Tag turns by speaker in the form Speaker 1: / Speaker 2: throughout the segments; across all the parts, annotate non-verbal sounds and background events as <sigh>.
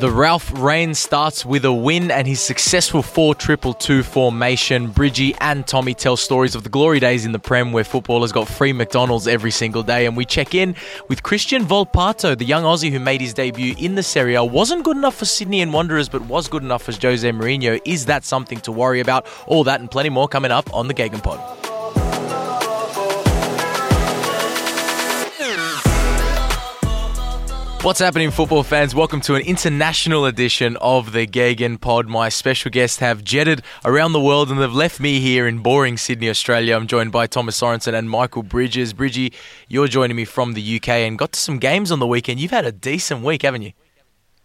Speaker 1: The Ralf reign starts with a win and his successful 4 2 2 formation. Bridgie and Tommy tell stories of the glory days in the Prem where footballers got free McDonald's every single day. And we check in with Christian Volpato, the young Aussie who made his debut in the Serie A. Wasn't good enough for Sydney and Wanderers, but was good enough for Jose Mourinho. Is that something to worry about? All that and plenty more coming up on the Gegen What's happening, football fans? Welcome to an international edition of the GegenPod. My special guests have jetted around the world and they've left me here in boring Sydney, Australia. I'm joined by Thomas Sorensen and Michael Bridges. Bridgie, you're joining me from the UK and got to some games on the weekend. You've had a decent week, haven't you?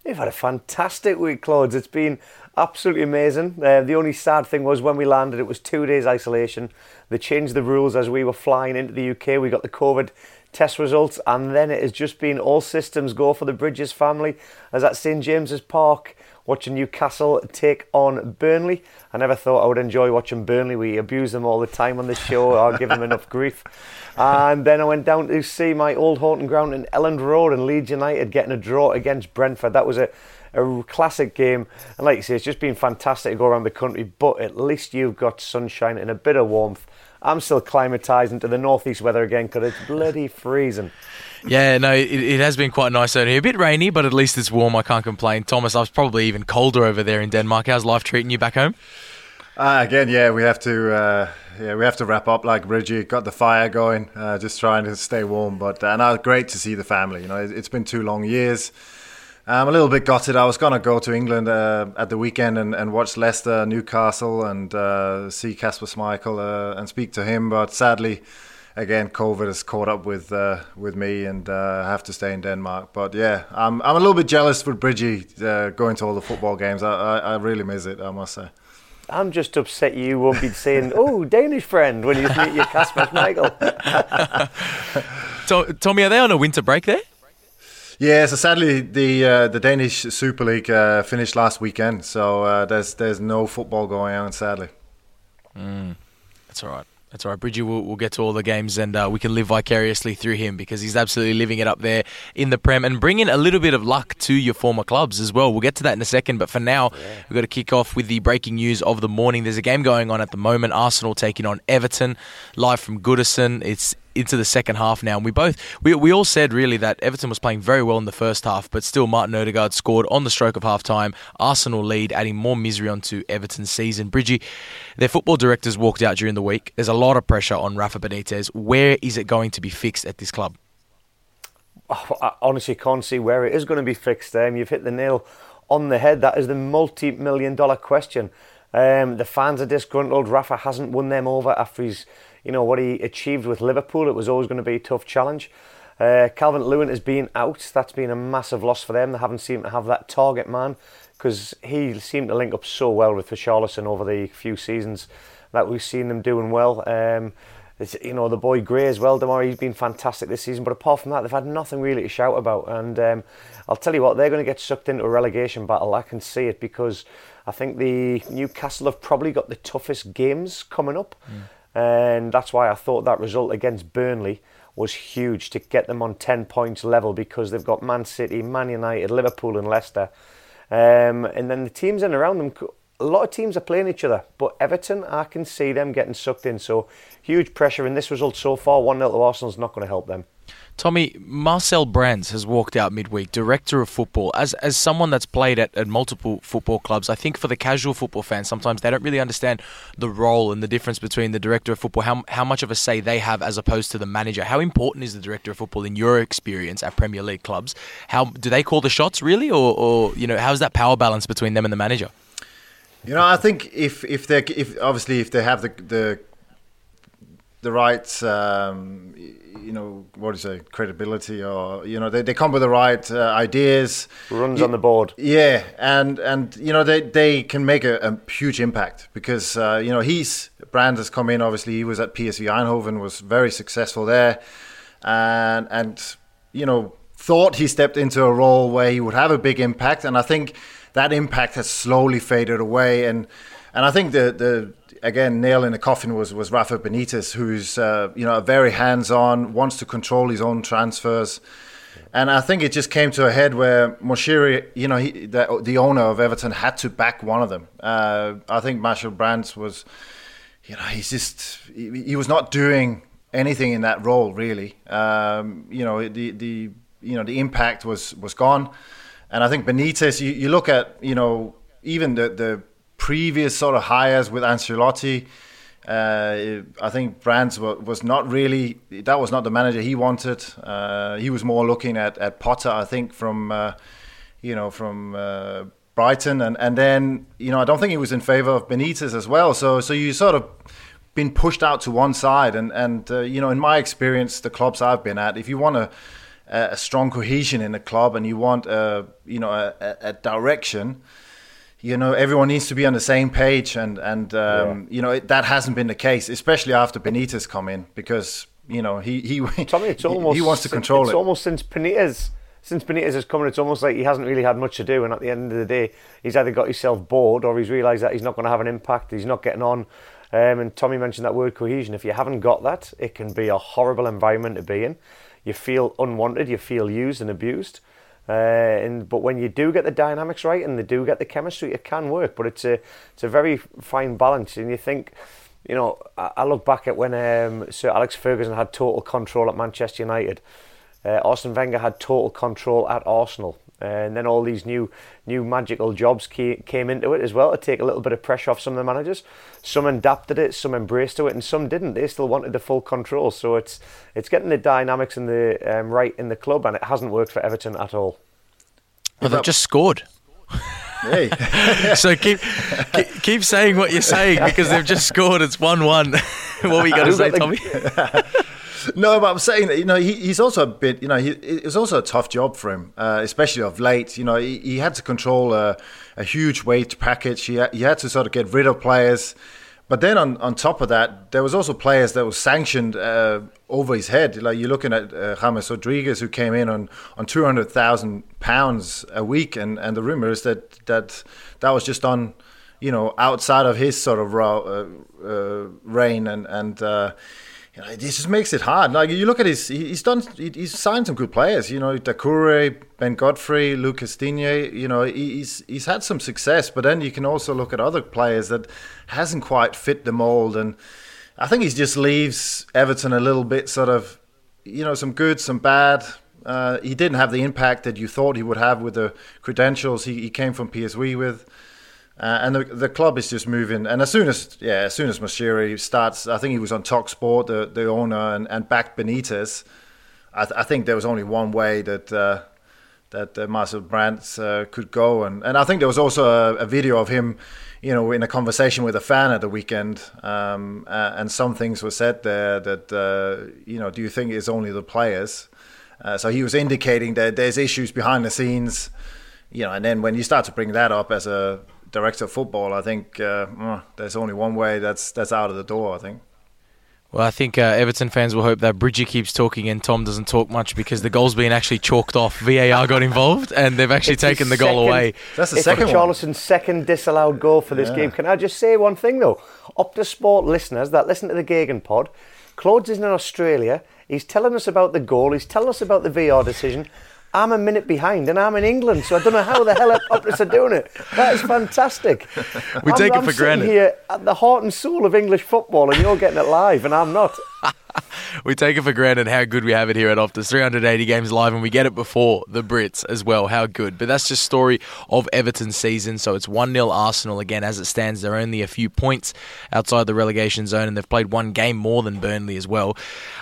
Speaker 2: You've had a fantastic week, Claude. It's been absolutely amazing. Uh, the only sad thing was when we landed, it was two days isolation. They changed the rules as we were flying into the UK. We got the COVID test results, and then it has just been all systems go for the Bridges family as at St James's Park watching Newcastle take on Burnley. I never thought I would enjoy watching Burnley. We abuse them all the time on the show. <laughs> I'll give them enough grief. And then I went down to see my old haunting ground in Elland Road and Leeds United getting a draw against Brentford. That was a a classic game. And like you say, it's just been fantastic to go around the country, but at least you've got sunshine and a bit of warmth. I'm still climatising to the northeast weather again because it's bloody freezing.
Speaker 1: Yeah, no, it, it, has been quite nice out here. A bit rainy, but at least it's warm. I can't complain. Thomas, I was probably even colder over there in Denmark. How's life treating you back home?
Speaker 3: Uh, again, yeah, we have to, uh, yeah, we have to wrap up like Bridgie. Got the fire going, uh, just trying to stay warm. But and uh, great to see the family. You know, it, it's been two long years. I'm a little bit gutted. I was going to go to England uh, at the weekend and, and watch Leicester, Newcastle, and uh, see Kasper Schmeichel uh, and speak to him. But sadly, again, COVID has caught up with uh, with me, and uh, I have to stay in Denmark. But yeah, I'm I'm a little bit jealous for Bridgie uh, going to all the football games. I, I, I really miss it. I must say.
Speaker 2: I'm just upset you won't be saying, <laughs> "Oh, Danish friend," when you meet your Kasper Schmeichel. <laughs>
Speaker 1: Tommy, are they on a winter break there?
Speaker 3: Yeah, so sadly the uh, the Danish Super League uh, finished last weekend, so uh, there's there's no football going on. Sadly,
Speaker 1: mm, that's all right. That's all right. Bridgie will we'll get to all the games and uh, we can live vicariously through him because he's absolutely living it up there in the Prem and bringing a little bit of luck to your former clubs as well. We'll get to that in a second, but for now, yeah. we've got to kick off with the breaking news of the morning. There's a game going on at the moment Arsenal taking on Everton live from Goodison. It's into the second half now. And we both we, we all said really that Everton was playing very well in the first half, but still Martin Odegaard scored on the stroke of half time. Arsenal lead, adding more misery onto Everton's season. Bridgie, their football directors walked out during the week. There's a lot of pressure on Rafa Benitez. Where is it going to be fixed at this club?
Speaker 2: Oh, I honestly can't see where it is going to be fixed. Um, you've hit the nail on the head. That is the multi-million dollar question. Um, the fans are disgruntled. Rafa hasn't won them over after he's you know what he achieved with Liverpool. It was always going to be a tough challenge. Uh, Calvert Lewin has been out. That's been a massive loss for them. They haven't seemed to have that target man because he seemed to link up so well with Richarlison over the few seasons that we've seen them doing well. Um, you know the boy Gray as well. Demar, he's been fantastic this season. But apart from that, they've had nothing really to shout about. And um, I'll tell you what, they're going to get sucked into a relegation battle. I can see it because I think the Newcastle have probably got the toughest games coming up. Mm and that's why I thought that result against Burnley was huge to get them on 10 points level because they've got Man City, Man United, Liverpool, and Leicester. Um, and then the teams in around them, a lot of teams are playing each other, but Everton, I can see them getting sucked in. So huge pressure in this result so far. 1 0 to Arsenal is not going to help them.
Speaker 1: Tommy, Marcel Brands has walked out midweek, director of football. As as someone that's played at, at multiple football clubs, I think for the casual football fans, sometimes they don't really understand the role and the difference between the director of football, how, how much of a say they have as opposed to the manager. How important is the director of football in your experience at Premier League clubs? How do they call the shots really, or, or you know, how's that power balance between them and the manager?
Speaker 3: You know, I think if if they if obviously if they have the the the right um, you know what is it credibility or you know they, they come with the right uh, ideas.
Speaker 2: Runs on the board.
Speaker 3: Yeah and and you know they they can make a, a huge impact because uh, you know he's brand has come in obviously he was at PSV Eindhoven was very successful there. And and you know thought he stepped into a role where he would have a big impact and I think that impact has slowly faded away. And and I think the the again, nail in the coffin was was Rafa Benitez, who's uh, you know very hands on, wants to control his own transfers. And I think it just came to a head where Moshiri, you know, he, the, the owner of Everton, had to back one of them. Uh, I think Marcel Brands was, you know, he's just he, he, was not doing anything in that role really. Um, you know, the the you know the impact was was gone, and I think Benitez. You, you look at you know even the the previous sort of hires with Ancelotti. Uh, I think Brands was not really that was not the manager he wanted. Uh, he was more looking at, at Potter, I think, from uh, you know from uh, Brighton, and and then you know I don't think he was in favour of Benitez as well. So so you sort of been pushed out to one side, and and uh, you know in my experience, the clubs I've been at, if you want a a strong cohesion in a club and you want a you know a, a direction you know everyone needs to be on the same page and and um, yeah. you know it, that hasn't been the case especially after Benitez come in because you know he he
Speaker 2: Tommy, it's <laughs> almost,
Speaker 3: he wants to control
Speaker 2: it's
Speaker 3: it.
Speaker 2: it's almost since Benitez since Benitez has come in it's almost like he hasn't really had much to do and at the end of the day he's either got himself bored or he's realised that he's not going to have an impact he's not getting on. Um, and Tommy mentioned that word cohesion if you haven't got that it can be a horrible environment to be in. You feel unwanted you feel used and abused uh, and but when you do get the dynamics right and they do get the chemistry, it can work. But it's a it's a very fine balance. And you think, you know, I, I look back at when um, Sir Alex Ferguson had total control at Manchester United. Uh, Arsene Wenger had total control at Arsenal. And then all these new new magical jobs came, came into it as well to take a little bit of pressure off some of the managers. Some adapted it, some embraced it, and some didn't. They still wanted the full control. So it's it's getting the dynamics and the um, right in the club, and it hasn't worked for Everton at all.
Speaker 1: Well, they've just scored. Hey. <laughs> so keep, keep, keep saying what you're saying because they've just scored. It's one one. <laughs> what were you going to say, Tommy? <laughs>
Speaker 3: no, but I'm saying that you know he, he's also a bit you know he, it was also a tough job for him, uh, especially of late. You know he, he had to control a, a huge weight package. He he had to sort of get rid of players. But then on, on top of that, there was also players that were sanctioned uh, over his head. Like you're looking at uh, James Rodriguez, who came in on, on two hundred thousand pounds a week, and, and the rumor is that that that was just on, you know, outside of his sort of uh, uh, reign, and and uh, you know, it just makes it hard. Like you look at his, he's done, he's signed some good players. You know, Doucouré, Ben Godfrey, Lucas Digne. You know, he's he's had some success, but then you can also look at other players that hasn't quite fit the mold. And I think he just leaves Everton a little bit sort of, you know, some good, some bad. Uh, he didn't have the impact that you thought he would have with the credentials he, he came from PSV with. Uh, and the, the club is just moving. And as soon as yeah, as soon as Moshiri starts, I think he was on Talk Sport, the, the owner, and, and backed Benitez. I, th- I think there was only one way that uh, that uh, Marcel Brands uh, could go, and, and I think there was also a, a, video of him, you know, in a conversation with a fan at the weekend, um, and some things were said there that uh, you know, do you think it's only the players? Uh, so he was indicating that there's issues behind the scenes, you know, and then when you start to bring that up as a director of football, I think uh, there's only one way that's that's out of the door. I think.
Speaker 1: Well, I think uh, Everton fans will hope that Bridgie keeps talking and Tom doesn't talk much because the goal's been actually chalked off. VAR got involved and they've actually it's taken the goal away.
Speaker 3: That's the second
Speaker 2: Richarlison's second disallowed goal for this yeah. game. Can I just say one thing though? Optus Sport listeners that listen to the GegenPod, Claude's is in Australia. He's telling us about the goal. He's telling us about the VR decision I'm a minute behind and I'm in England, so I don't know how the hell Optus are doing it. That is fantastic.
Speaker 1: We
Speaker 2: I'm,
Speaker 1: take it
Speaker 2: I'm
Speaker 1: for granted.
Speaker 2: here at the heart and soul of English football, and you're getting it live, and I'm not. <laughs>
Speaker 1: we take it for granted how good we have it here at Optus. 380 games live, and we get it before the Brits as well. How good. But that's just story of Everton's season. So it's 1 0 Arsenal again. As it stands, they're only a few points outside the relegation zone, and they've played one game more than Burnley as well.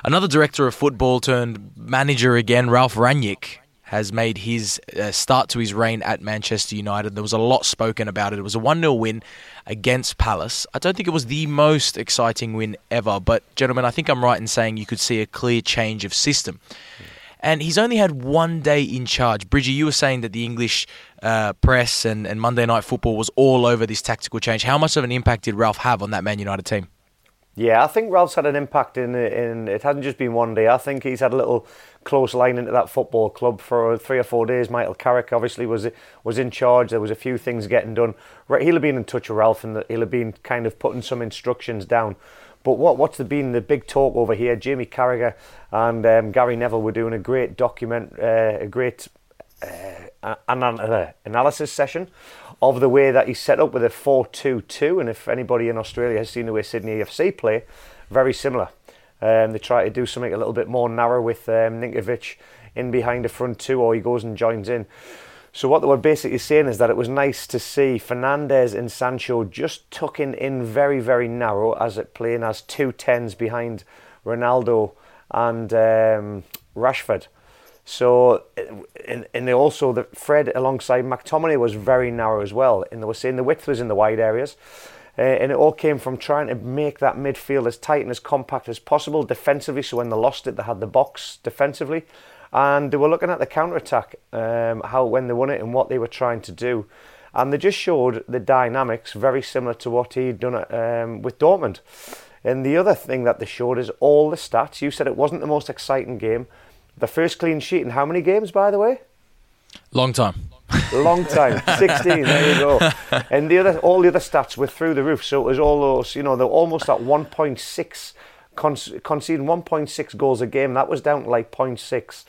Speaker 1: Another director of football turned manager again, Ralf Rangnick. Has made his uh, start to his reign at Manchester United. There was a lot spoken about it. It was a 1 0 win against Palace. I don't think it was the most exciting win ever, but gentlemen, I think I'm right in saying you could see a clear change of system. And he's only had one day in charge. Bridgie, you were saying that the English uh, press and, and Monday Night Football was all over this tactical change. How much of an impact did Ralf have on that Man United team?
Speaker 2: Yeah, I think Ralf's had an impact in in it hasn't just been one day. I think he's had a little close line into that football club for three or four days. Michael Carrick obviously was was in charge. There was a few things getting done. He'll have been in touch with Ralf and he'll have been kind of putting some instructions down. But what what's been the big talk over here? Jamie Carragher and um, Gary Neville were doing a great document, uh, a great uh, analysis session of the way that he's set up with a 4-2-2 and if anybody in Australia has seen the way Sydney FC play very similar um, they try to do something a little bit more narrow with um, Ninkovic in behind the front two or he goes and joins in so what they were basically saying is that it was nice to see Fernandes and Sancho just tucking in very very narrow as it playing as two tens behind Ronaldo and um, Rashford so, and, and also the Fred alongside McTominay was very narrow as well. And they were saying the width was in the wide areas. Uh, and it all came from trying to make that midfield as tight and as compact as possible defensively. So when they lost it, they had the box defensively. And they were looking at the counter attack, um, how when they won it and what they were trying to do. And they just showed the dynamics very similar to what he'd done at, um, with Dortmund. And the other thing that they showed is all the stats. You said it wasn't the most exciting game. The first clean sheet in how many games, by the way?
Speaker 1: Long time.
Speaker 2: Long time, <laughs> 16. There you go. And the other, all the other stats were through the roof. So it was all those, you know, they're almost at 1.6, con- conceding 1.6 goals a game. That was down to like 0.6.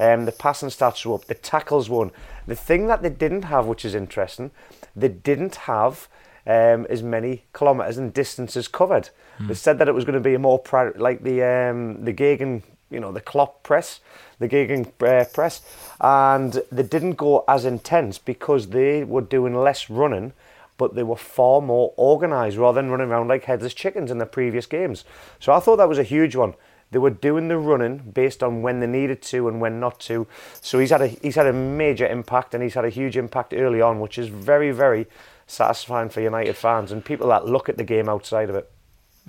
Speaker 2: Um, the passing stats were up. The tackles won. The thing that they didn't have, which is interesting, they didn't have um, as many kilometres and distances covered. Mm. They said that it was going to be a more pri- like the um, the Gegen you know, the Klopp press, the Gegen uh, press, and they didn't go as intense because they were doing less running, but they were far more organised rather than running around like headless chickens in the previous games. So I thought that was a huge one. They were doing the running based on when they needed to and when not to. So he's had a he's had a major impact and he's had a huge impact early on, which is very very satisfying for United fans and people that look at the game outside of it.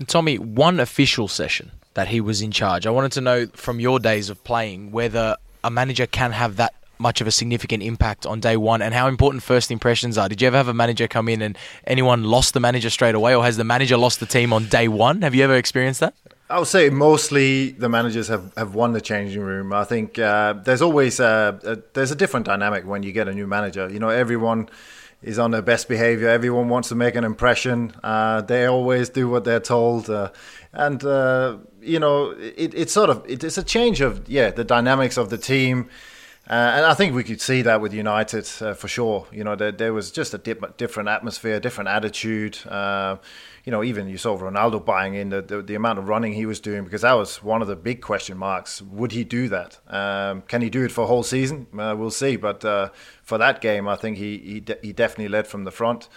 Speaker 1: Tommy, one official session that he was in charge. I wanted to know from your days of playing whether a manager can have that much of a significant impact on day one and how important first impressions are. Did you ever have a manager come in and anyone lost the manager straight away, or has the manager lost the team on day one? Have you ever experienced that?
Speaker 3: I would say mostly the managers have, have won the changing room. I think uh, there's always a, a, there's a different dynamic when you get a new manager. You know, everyone is on their best behavior. Everyone wants to make an impression. Uh, they always do what they're told, uh, and uh, you know, it, it's sort of it, it's a change of yeah the dynamics of the team. Uh, and I think we could see that with United uh, for sure. You know, there, there was just a dip, different atmosphere, different attitude. Uh, you know, even you saw Ronaldo buying in the, the, the, amount of running he was doing because that was one of the big question marks. Would he do that? Um, can he do it for a whole season? Uh, we'll see. But uh, for that game, I think he he, de- he definitely led from the front.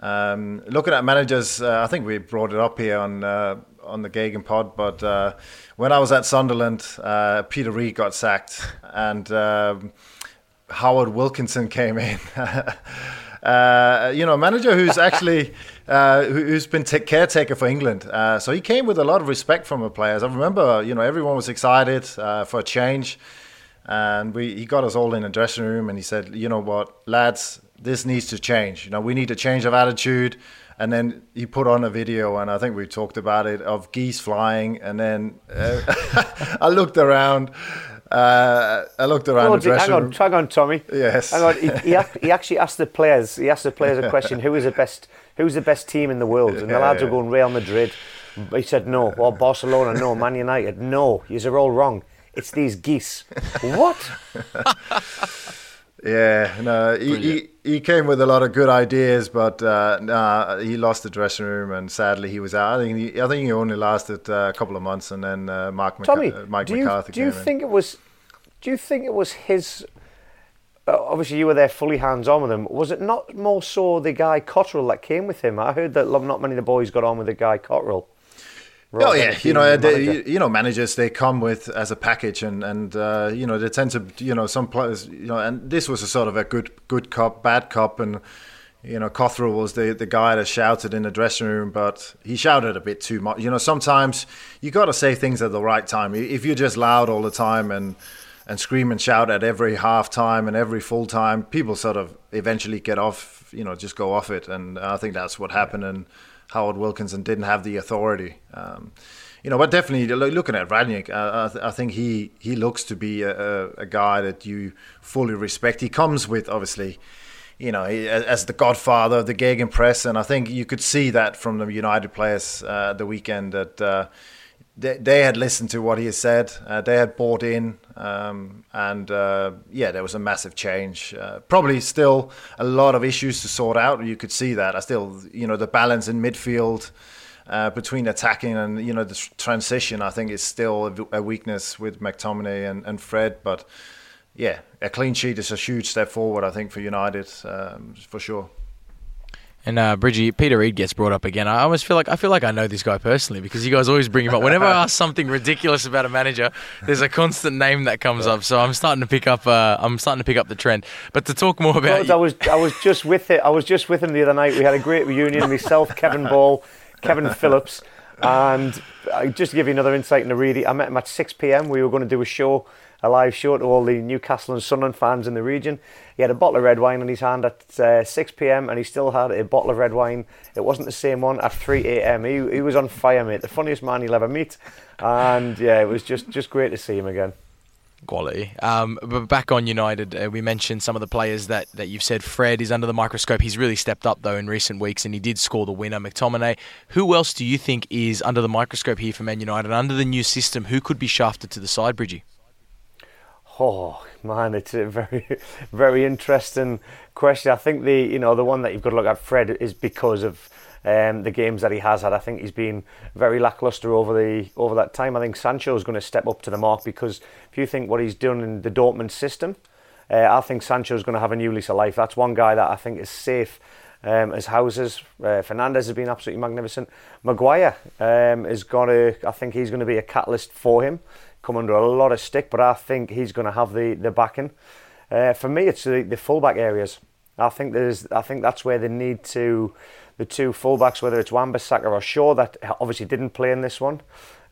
Speaker 3: Um, looking at managers, uh, I think we brought it up here on on the GegenPod, but uh, when I was at Sunderland, uh, Peter Reid got sacked and um, Howard Wilkinson came in. <laughs> uh, you know, a manager who's actually uh, who's been t- caretaker for England. Uh, so he came with a lot of respect from the players. I remember, you know, everyone was excited uh, for a change. And we, he got us all in a dressing room and he said, you know what, lads, this needs to change. You know, we need a change of attitude and then he put on a video, and I think we talked about it of geese flying, and then uh, <laughs> I looked around. Uh, I looked around oh, the dressing
Speaker 2: hang on, hang on, Tommy.
Speaker 3: Yes.
Speaker 2: Hang on. He, he, he, actually asked the players. He asked the players a <laughs> question: Who is the best? Who's the best team in the world? And the lads yeah. were going Real Madrid. He said no. Or Barcelona, no. Man United, no. You're all wrong. It's these geese. what? <laughs>
Speaker 3: Yeah, no, he, he, he came with a lot of good ideas, but uh, nah, he lost the dressing room, and sadly he was out. I think he, I think he only lasted uh, a couple of months, and then uh, Mark
Speaker 2: Tommy,
Speaker 3: McC- Mike
Speaker 2: do you,
Speaker 3: McCarthy.
Speaker 2: do you
Speaker 3: came
Speaker 2: think it was? Do you think it was his? Uh, obviously, you were there fully hands on with him. Was it not more so the guy Cotterill that came with him? I heard that not many of the boys got on with the guy Cotterill.
Speaker 3: Oh yeah, you know, they, you know, managers they come with as a package, and and uh, you know they tend to, you know, some players, you know, and this was a sort of a good good cop, bad cop, and you know, Cotterill was the the guy that shouted in the dressing room, but he shouted a bit too much. You know, sometimes you got to say things at the right time. If you're just loud all the time and and scream and shout at every half time and every full time, people sort of eventually get off, you know, just go off it, and I think that's what happened and. Howard Wilkinson didn't have the authority. Um, you know, but definitely looking at Rangnick, uh, I, th- I, think he, he looks to be a, a, guy that you fully respect. He comes with obviously, you know, as the godfather of the Gegenpress, and I think you could see that from the United players uh, the weekend that uh, they, they had listened to what he had said, uh, they had bought in, um, and uh, yeah, there was a massive change. Uh, probably still a lot of issues to sort out. You could see that. I still, you know, the balance in midfield. Uh, between attacking and you know the transition, I think is still a, weakness with McTominay and, and Fred. But yeah, a clean sheet is a huge step forward, I think, for United um, for sure.
Speaker 1: And uh, Bridgie, Peter Reid gets brought up again. I almost feel like I feel like I know this guy personally because you guys always bring him up. Whenever I <laughs> ask something ridiculous about a manager, there's a constant name that comes up. So I'm starting to pick up. Uh, I'm starting to pick up the trend. But to talk more about,
Speaker 2: I was I was just with it. I was just with him the other night. We had a great reunion. Myself, Kevin Ball, Kevin Phillips, and uh, just to give you another insight into Reedy, I met him at 6 p.m. We were going to do a show a live show to all the Newcastle and Sunderland fans in the region. He had a bottle of red wine in his hand at uh, 6 p.m. and he still had a bottle of red wine. It wasn't the same one at 3 a.m. He, he was on fire, mate. The funniest man you'll ever meet. And yeah, it was just, just great to see him again.
Speaker 1: Quality. Um, but back on United, uh, we mentioned some of the players that, that you've said. Fred is under the microscope. He's really stepped up, though, in recent weeks, and he did score the winner. McTominay. Who else do you think is under the microscope here for Man United? Under the new system, who could be shafted to the side, Bridgie?
Speaker 2: Oh man, it's a very, <laughs> very interesting question. I think the you know the one that you've got to look at Fred is because of um, the games that he has had. I think he's been very lackluster over the over that time. I think Sancho is going to step up to the mark because if you think what he's done in the Dortmund system, uh, I think Sancho is going to have a new lease of life. That's one guy that I think is safe. Um, as houses, uh, Fernandes has been absolutely magnificent. Maguire um, is going to, I think he's going to be a catalyst for him come under a lot of stick, but I think he's going to have the the backing. Uh, for me, it's the, the fullback areas. I think there's, I think that's where they need to, the two fullbacks, whether it's Wan-Bissaka or Shaw, that obviously didn't play in this one.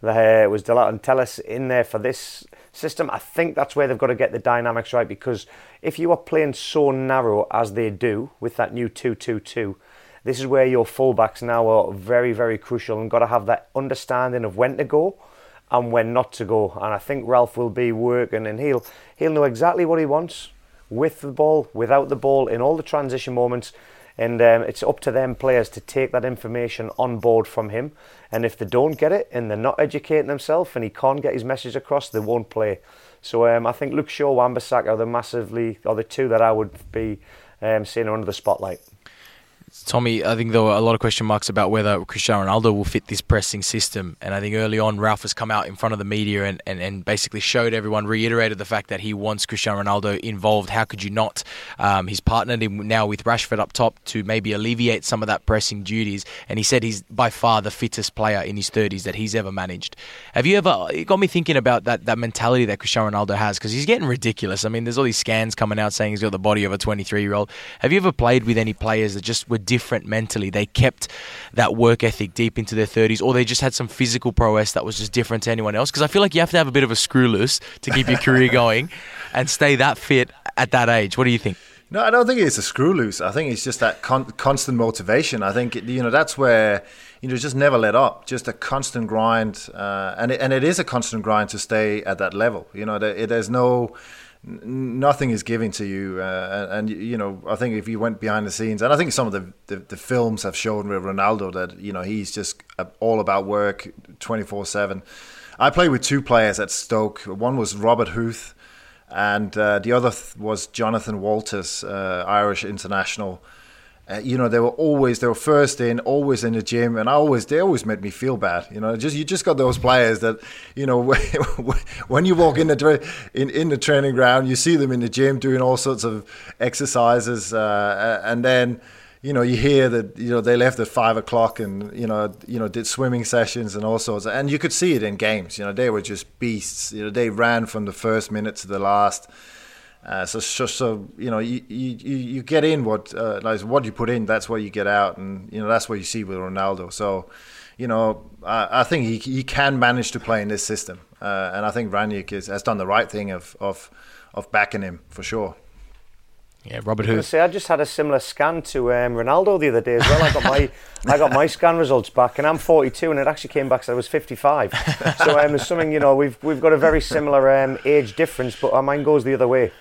Speaker 2: There was Dalot and Telles in there for this system. I think that's where they've got to get the dynamics right because if you are playing so narrow as they do with that new 2-2-2, this is where your fullbacks now are very, very crucial and got to have that understanding of when to go and when not to go. And I think Ralf will be working and he'll he'll know exactly what he wants with the ball, without the ball, in all the transition moments. And um, it's up to them players to take that information on board from him. And if they don't get it and they're not educating themselves and he can't get his message across, they won't play. So um, I think Luke Shaw, Wan-Bissaka are the massively, are the two that I would be um, seeing under the spotlight.
Speaker 1: Tommy, I think there were a lot of question marks about whether Cristiano Ronaldo will fit this pressing system. And I think early on, Ralf has come out in front of the media and, and, and basically showed everyone, reiterated the fact that he wants Cristiano Ronaldo involved. How could you not? Um, he's partnered him now with Rashford up top to maybe alleviate some of that pressing duties. And he said he's by far the fittest player in his 30s that he's ever managed. Have you ever, it got me thinking about that, that mentality that Cristiano Ronaldo has because he's getting ridiculous. I mean, there's all these scans coming out saying he's got the body of a 23 year old. Have you ever played with any players that just were different mentally. They kept that work ethic deep into their 30s, or they just had some physical prowess that was just different to anyone else. Because I feel like you have to have a bit of a screw loose to keep your career <laughs> going and stay that fit at that age. What do you think?
Speaker 3: No, I don't think it's a screw loose. I think it's just that con- constant motivation. I think you know that's where you know just never let up. Just a constant grind, uh, and it, and it is a constant grind to stay at that level. You know, there, there's no nothing is given to you. Uh, and, you know, I think if you went behind the scenes, and I think some of the, the, the films have shown with Ronaldo that, you know, he's just all about work 24 7. I played with two players at Stoke. One was Robert Huth, and uh, the other th- was Jonathan Walters, uh, Irish international. Uh, you know, they were always they were first in, always in the gym, and I always they always made me feel bad. You know, just you just got those players that, you know, <laughs> when you walk in the in in the training ground, you see them in the gym doing all sorts of exercises, uh, and then you know, you hear that you know they left at five o'clock and you know, you know, did swimming sessions and all sorts, and you could see it in games. You know, they were just beasts. You know, they ran from the first minute to the last. Uh, so, so, so, you know, you, you, you get in what uh, like what you put in, that's what you get out, and you know that's what you see with Ronaldo. So, you know, I, I think he, he can manage to play in this system, uh, and I think Rangnick is, has done the right thing of of of backing him for sure.
Speaker 1: Yeah, Robert Huth.
Speaker 2: Say, I just had a similar scan to um, Ronaldo the other day as well. I got my <laughs> I got my scan results back, and I'm 42, and it actually came back so I was 55. so um, there's something you know we've we've got a very similar um, age difference, but mine goes the other way.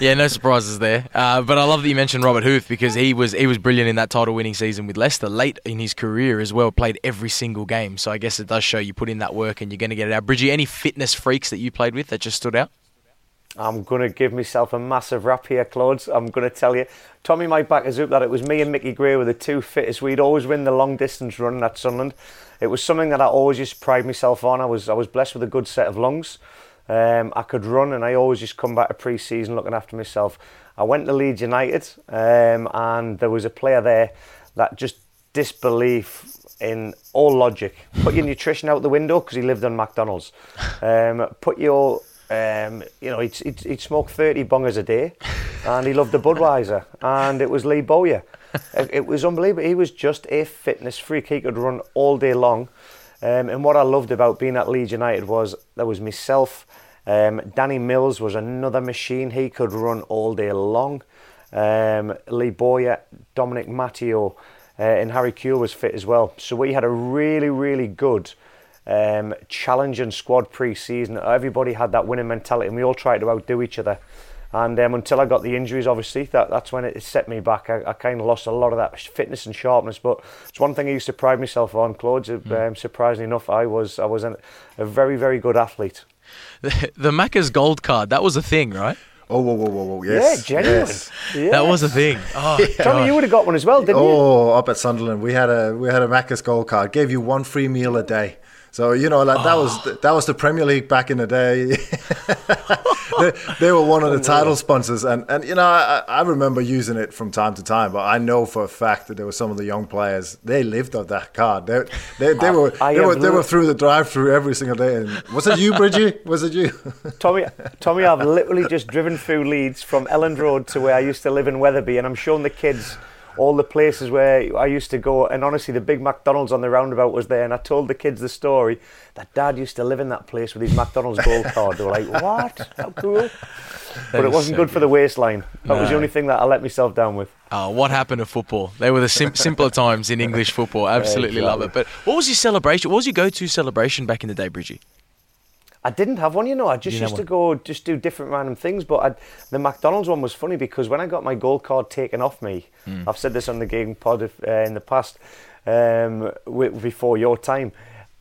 Speaker 1: Yeah, no surprises there. Uh, but I love that you mentioned Robert Huth because he was he was brilliant in that title-winning season with Leicester late in his career as well. Played every single game, so I guess it does show you put in that work and you're going to get it out. Bridgie, any fitness freaks that you played with that just stood out?
Speaker 2: I'm going to give myself a massive rap here, Claude. I'm going to tell you, Tommy might back us up that it was me and Mickey Gray were the two fittest. We'd always win the long distance run at Sunderland. It was something that I always just pride myself on. I was I was blessed with a good set of lungs. Um, I could run, and I always just come back to pre-season looking after myself. I went to Leeds United, um, and there was a player there that just disbelief in all logic. Put your nutrition out the window because he lived on McDonald's. Um, put your um, you know, he'd, he'd, he'd smoke 30 bongers a day and he loved the Budweiser. And it was Lee Bowyer. It, it, was unbelievable. He was just a fitness freak. He could run all day long. Um, and what I loved about being at Leeds United was there was myself. Um, Danny Mills was another machine. He could run all day long. Um, Lee Bowyer, Dominic Matteo, uh, and Harry Kewell was fit as well. So we had a really, really good um, challenging squad pre-season. Everybody had that winning mentality, and we all tried to outdo each other. And um, until I got the injuries, obviously, that, that's when it set me back. I, I kind of lost a lot of that fitness and sharpness. But it's one thing I used to pride myself on, Claude. Mm. Um, surprisingly enough, I was I was an, a very very good athlete.
Speaker 1: The, the Macca's gold card that was a thing, right?
Speaker 3: Oh, whoa, whoa, whoa, whoa. Yes.
Speaker 2: Yeah, genuine. Yes.
Speaker 1: yes. That was a thing. <laughs> Oh,
Speaker 2: yeah. Tommy, you would have got one as well, didn't you?
Speaker 3: Oh, up at Sunderland, we had a we had a Macca's gold card. Gave you one free meal a day. So you know, like oh. that was oh. that was the Premier League back in the day. <laughs> they, they, were one of the oh, title sponsors, and and you know, I, I, remember using it from time to time. But I know for a fact that there were some of the young players they lived off that card. They they, they were I they were they were through the drive-through every single day. And was it you, Bridgie? Was it you? <laughs>
Speaker 2: Tommy, Tommy, I've literally just driven through Leeds from Elland Road to where I used to live in Wetherby, and I'm showing the kids all the places where I used to go. And honestly, the big McDonald's on the roundabout was there. And I told the kids the story that Dad used to live in that place with his McDonald's gold <laughs> card. They were like, "What? How cool!" <laughs> but it wasn't so good, good, for the waistline. That no. was the only thing that I let myself down with.
Speaker 1: Oh, what happened to football? They were the sim- <laughs> simpler times in English football. Absolutely love it. But what was your celebration? What was your go-to celebration back in the day, Bridgie?
Speaker 2: I didn't have one, you know. I just used to go, just do different random things. But I'd, the McDonald's one was funny because when I got my gold card taken off me, mm. I've said this on the GegenPod uh, in the past, um, before your time,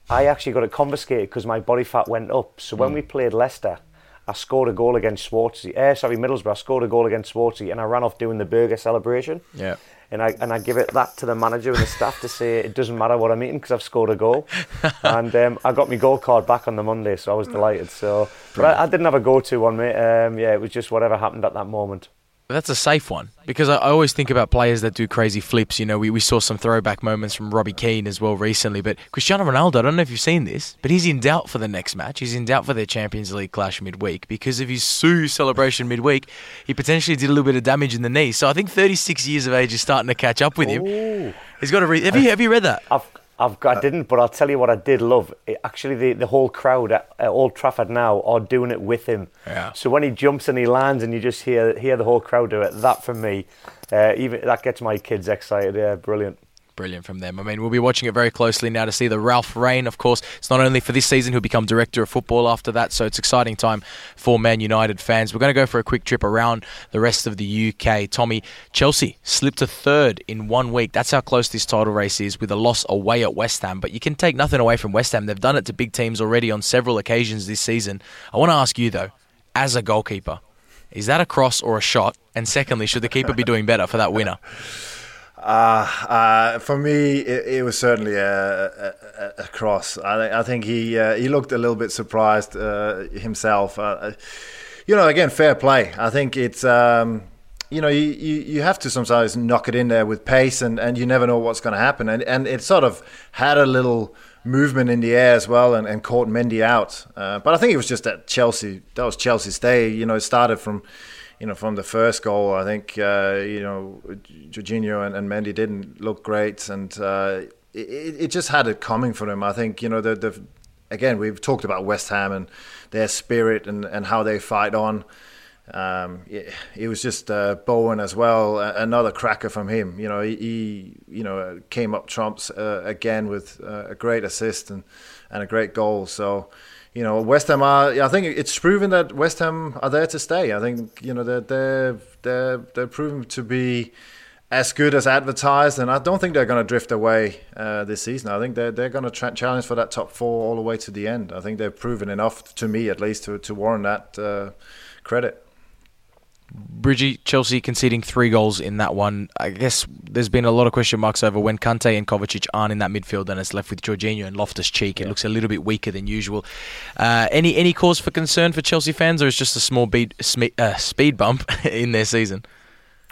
Speaker 2: I actually got it confiscated because my body fat went up. So mm. when hmm. we played Leicester, I scored a goal against Swansea. Uh, sorry, Middlesbrough. I scored a goal against Swansea, and I ran off doing the burger celebration.
Speaker 1: Yeah
Speaker 2: and I and I give it that to the manager and the staff to say it doesn't matter what I'm eating because I've scored a goal, <laughs> and um, I got my goal card back on the Monday, so I was delighted. So, but I, I didn't have a go-to one, mate. Um, yeah, it was just whatever happened at that moment
Speaker 1: that's a safe one because I, always think about players that do crazy flips. You know, we, we saw some throwback moments from Robbie Keane as well recently. But Cristiano Ronaldo, I don't know if you've seen this, but he's in doubt for the next match. He's in doubt for their Champions League clash midweek because of his Siu celebration midweek. He potentially did a little bit of damage in the knee. So I think 36 years of age is starting to catch up with him. Ooh. He's got to read. Have you have you read that?
Speaker 2: I've I've got, I didn't, but I'll tell you what I did love. It, actually, the, the whole crowd at, at, Old Trafford now are doing it with him.
Speaker 1: Yeah.
Speaker 2: So when he jumps and he lands, and you just hear hear the whole crowd do it, that for me, uh, even that gets my kids excited. Yeah, brilliant.
Speaker 1: Brilliant from them. I mean, we'll be watching it very closely now to see the Ralf reign, of course. It's not only for this season, he'll become director of football after that, so it's exciting time for Man United fans. We're going to go for a quick trip around the rest of the UK. Tommy, Chelsea slipped to third in one week. That's how close this title race is with a loss away at West Ham, but you can take nothing away from West Ham. They've done it to big teams already on several occasions this season. I want to ask you, though, as a goalkeeper, is that a cross or a shot? And secondly, should the keeper be doing better for that winner?
Speaker 3: Uh, uh, for me, it, it was certainly a, a, a cross. I, I, think he uh, he looked a little bit surprised uh, himself. Uh, uh, you know, again, fair play. I think it's. Um, you know, you, you, you have to sometimes knock it in there with pace, and, and you never know what's going to happen. And and it sort of had a little movement in the air as well, and, and caught Mendy out. but I think it was just that Chelsea. That was Chelsea's day. You know, it started from you know, from the first goal, I think uh, you know Jorginho and, and Mendy didn't look great, and uh, it, it, just had it coming for them. I think you know the, the again we've talked about West Ham and their spirit and, and how they fight on. Um, it, it, was just uh, Bowen as well, another cracker from him. You know, he, he you know came up trumps uh, again with uh, a great assist and, and a great goal. So you know, West Ham are. I think it's proven that West Ham are there to stay. I think you know they're they're they're, they're proven to be as good as advertised, and I don't think they're going to drift away uh, this season. I think they're they're going to tra- challenge for that top four all the way to the end. I think they've proven enough to me, at least, to to warrant that uh, credit.
Speaker 1: Bridgie, Chelsea conceding three goals in that one. I guess there's been a lot of question marks over when Kante and Kovacic aren't in that midfield and it's left with Jorginho and Loftus Cheek. It yeah. looks a little bit weaker than usual. Uh, any any cause for concern for Chelsea fans, or is just a small beat, uh, speed bump <laughs> in their season?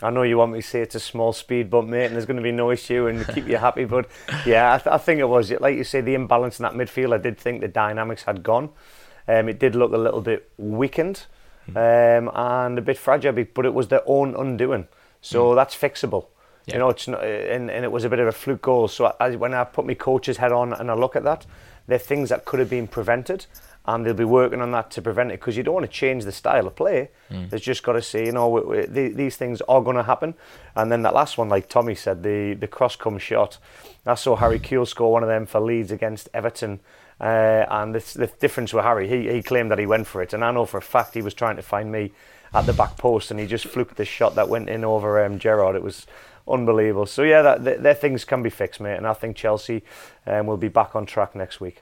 Speaker 2: I know you want me to say it's a small speed bump, mate, and there's going to be no issue and keep you happy. <laughs> But yeah, I, th- I think it was like you say the imbalance in that midfield. I did think the dynamics had gone. Um, it did look a little bit weakened um, and a bit fragile, but it was their own undoing. So mm. that's fixable. Yeah. You know, it's not, and, and it was a bit of a fluke goal. So I, when I put my coach's head on and I look at that, they're things that could have been prevented, and they'll be working on that to prevent it because you don't want to change the style of play. Mm. There's just got to say, you know, we, we, the, these things are going to happen. And then that last one, like Tommy said, the the cross come shot. I saw Harry Kewell score one of them for Leeds against Everton uh, and the, the difference with Harry, he, he claimed that he went for it, and I know for a fact he was trying to find me at the back post, and he just fluked the shot that went in over um, Gerrard. It was unbelievable. So yeah, that, their things can be fixed, mate, and I think Chelsea um, will be back on track next week.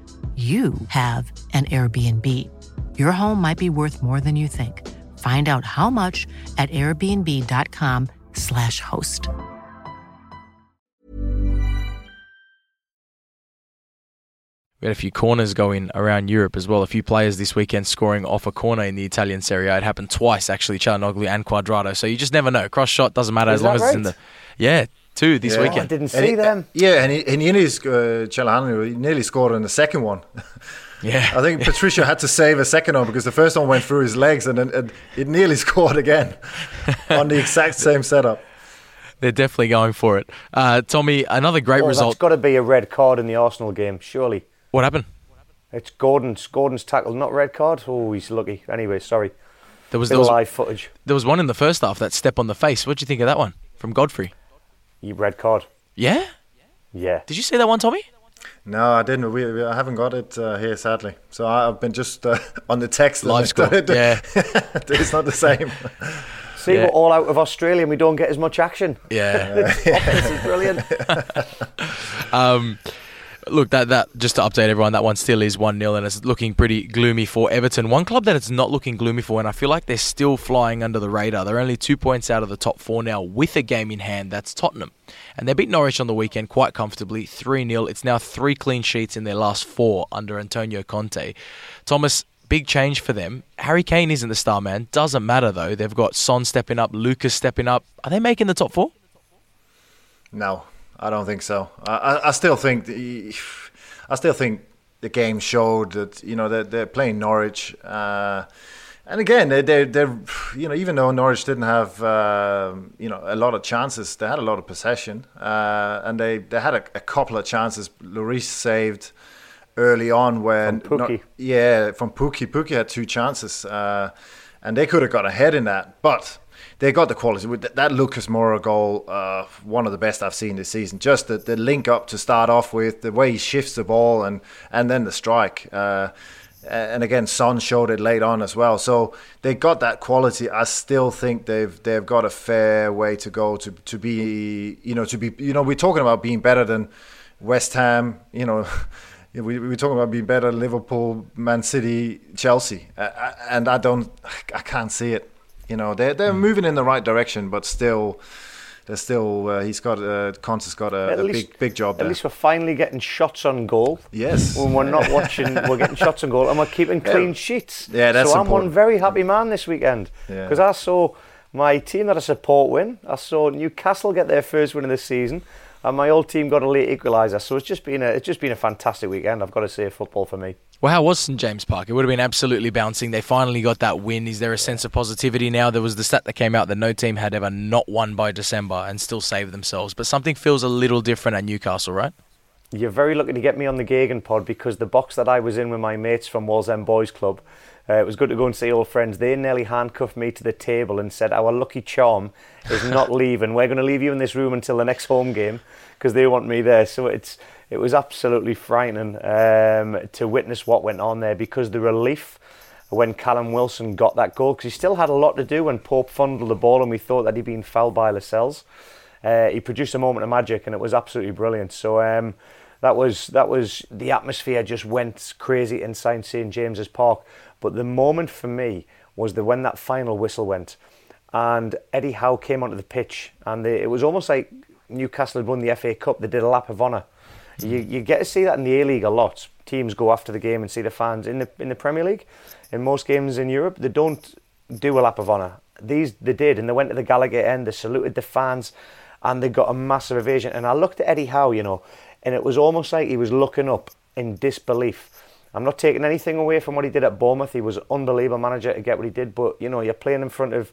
Speaker 4: you have an Airbnb. Your home might be worth more than you think. Find out how much at airbnb.com/slash host.
Speaker 1: We had a few corners going around Europe as well. A few players this weekend scoring off a corner in the Italian Serie A. It happened twice, actually, Calhanoglu and Cuadrado. So you just never know. Cross shot doesn't matter
Speaker 2: Is
Speaker 1: as long as it's in the. Yeah, two this
Speaker 2: yeah.
Speaker 1: weekend.
Speaker 2: Oh, I didn't see them.
Speaker 3: Yeah, and he, and he nearly, uh, he nearly scored in the second one. <laughs>
Speaker 1: Yeah,
Speaker 3: I think Patrício had to save a second one because the first one went through his legs and, and it nearly <laughs> scored again <laughs> on the exact same setup.
Speaker 1: They're definitely going for it. Uh, Tommy, another great
Speaker 2: oh,
Speaker 1: result.
Speaker 2: It's got to be a red card in the Arsenal game, surely.
Speaker 1: What happened?
Speaker 2: It's Gordon's Gordon's tackle, not red card. Oh, he's lucky. Anyway, sorry.
Speaker 1: There was,
Speaker 2: there was live footage.
Speaker 1: There was one in the first half that step on the face. What do you think of that one from Godfrey?
Speaker 2: You red card.
Speaker 1: Yeah.
Speaker 2: Yeah.
Speaker 1: Did you see that one, Tommy?
Speaker 3: No, I didn't. We, we I haven't got it uh, here, sadly. So I, have been just uh, <laughs> on the text.
Speaker 1: Live <laughs> score. yeah, <laughs>
Speaker 3: it's not the same.
Speaker 2: See, yeah. we're all out of Australia and we don't get as much action.
Speaker 1: Yeah,
Speaker 2: this is brilliant.
Speaker 1: um, look, that that just to update everyone, that one still is one 0 and it's looking pretty gloomy for Everton. One club that it's not looking gloomy for, and I feel like they're still flying under the radar. They're only two points out of the top four now, with a game in hand. That's Tottenham, and they beat Norwich on the weekend quite comfortably, three 0 It's now three clean sheets in their last four under Antonio Conte. Thomas. Big change for them. Harry Kane isn't the star man. Doesn't matter though. They've got Son stepping up, Lucas stepping up. Are they making the top four?
Speaker 3: No, I don't think so. I, I, still think the, I still think the game showed that you know they're, they're playing Norwich. Uh, and again, they they they you know even though Norwich didn't have uh, you know a lot of chances, they had a lot of possession, uh, and they, they had a, a, couple of chances. Lloris saved early on when yeah from Pukki. Pukki had two chances, uh, and they could have got ahead in that, but they got the quality. That Lucas Moura goal, uh, one of the best I've seen this season. Just the, the link up to start off with, the way he shifts the ball, and and then the strike. Uh, and again, Son showed it late on as well. So they got that quality. I still think they've they've got a fair way to go to to be you know to be you know we're talking about being better than West Ham. You know. <laughs> We, we're talking about being better than Liverpool, Man City, Chelsea, uh, and I don't, I can't see it. You know, they're they're mm. moving in the right direction, but still, there's still uh, he's got uh, Conte's got a, a least, big big job. There.
Speaker 2: At least we're finally getting shots on goal.
Speaker 3: Yes.
Speaker 2: When we're not <laughs> watching, we're getting shots on goal, and we're keeping clean yeah. sheets.
Speaker 3: Yeah, that's
Speaker 2: so I'm one very happy man this weekend because yeah. I saw my team that I support win. I saw Newcastle get their first win of the season and my old team got a late equaliser. So it's just been a it's just been a fantastic weekend. I've got to say, football for me.
Speaker 1: Well, how was St James Park? It would have been absolutely bouncing. They finally got that win. Is there a sense of positivity now? There was the stat that came out that no team had ever not won by December and still saved themselves. But something feels a little different at Newcastle, right?
Speaker 2: You're very lucky to get me on the GegenPod because the box that I was in with my mates from Wallsend Boys Club uh, it was good to go and see old friends. They nearly handcuffed me to the table and said, Our lucky charm is not <laughs> leaving. We're going to leave you in this room until the next home game because they want me there. So it's it was absolutely frightening um, to witness what went on there because the relief when Callum Wilson got that goal because he still had a lot to do when Pope fondled the ball and we thought that he'd been fouled by Lascelles. Uh, he produced a moment of magic and it was absolutely brilliant. So um, that was that was the atmosphere just went crazy inside St James's Park. But the moment for me was the when that final whistle went, and Eddie Howe came onto the pitch, and it was almost like Newcastle had won the FA Cup. They did a lap of honour. You, you get to see that in the A League a lot. Teams go after the game and see the fans in the in the Premier League. In most games in Europe, they don't do a lap of honour. These they did, and they went to the Gallowgate end. They saluted the fans, and they got a massive ovation. And I looked at Eddie Howe, you know, and it was almost like he was looking up in disbelief I'm not taking anything away from what he did at Bournemouth. He was unbelievable manager to get what he did, but you know, you're playing in front of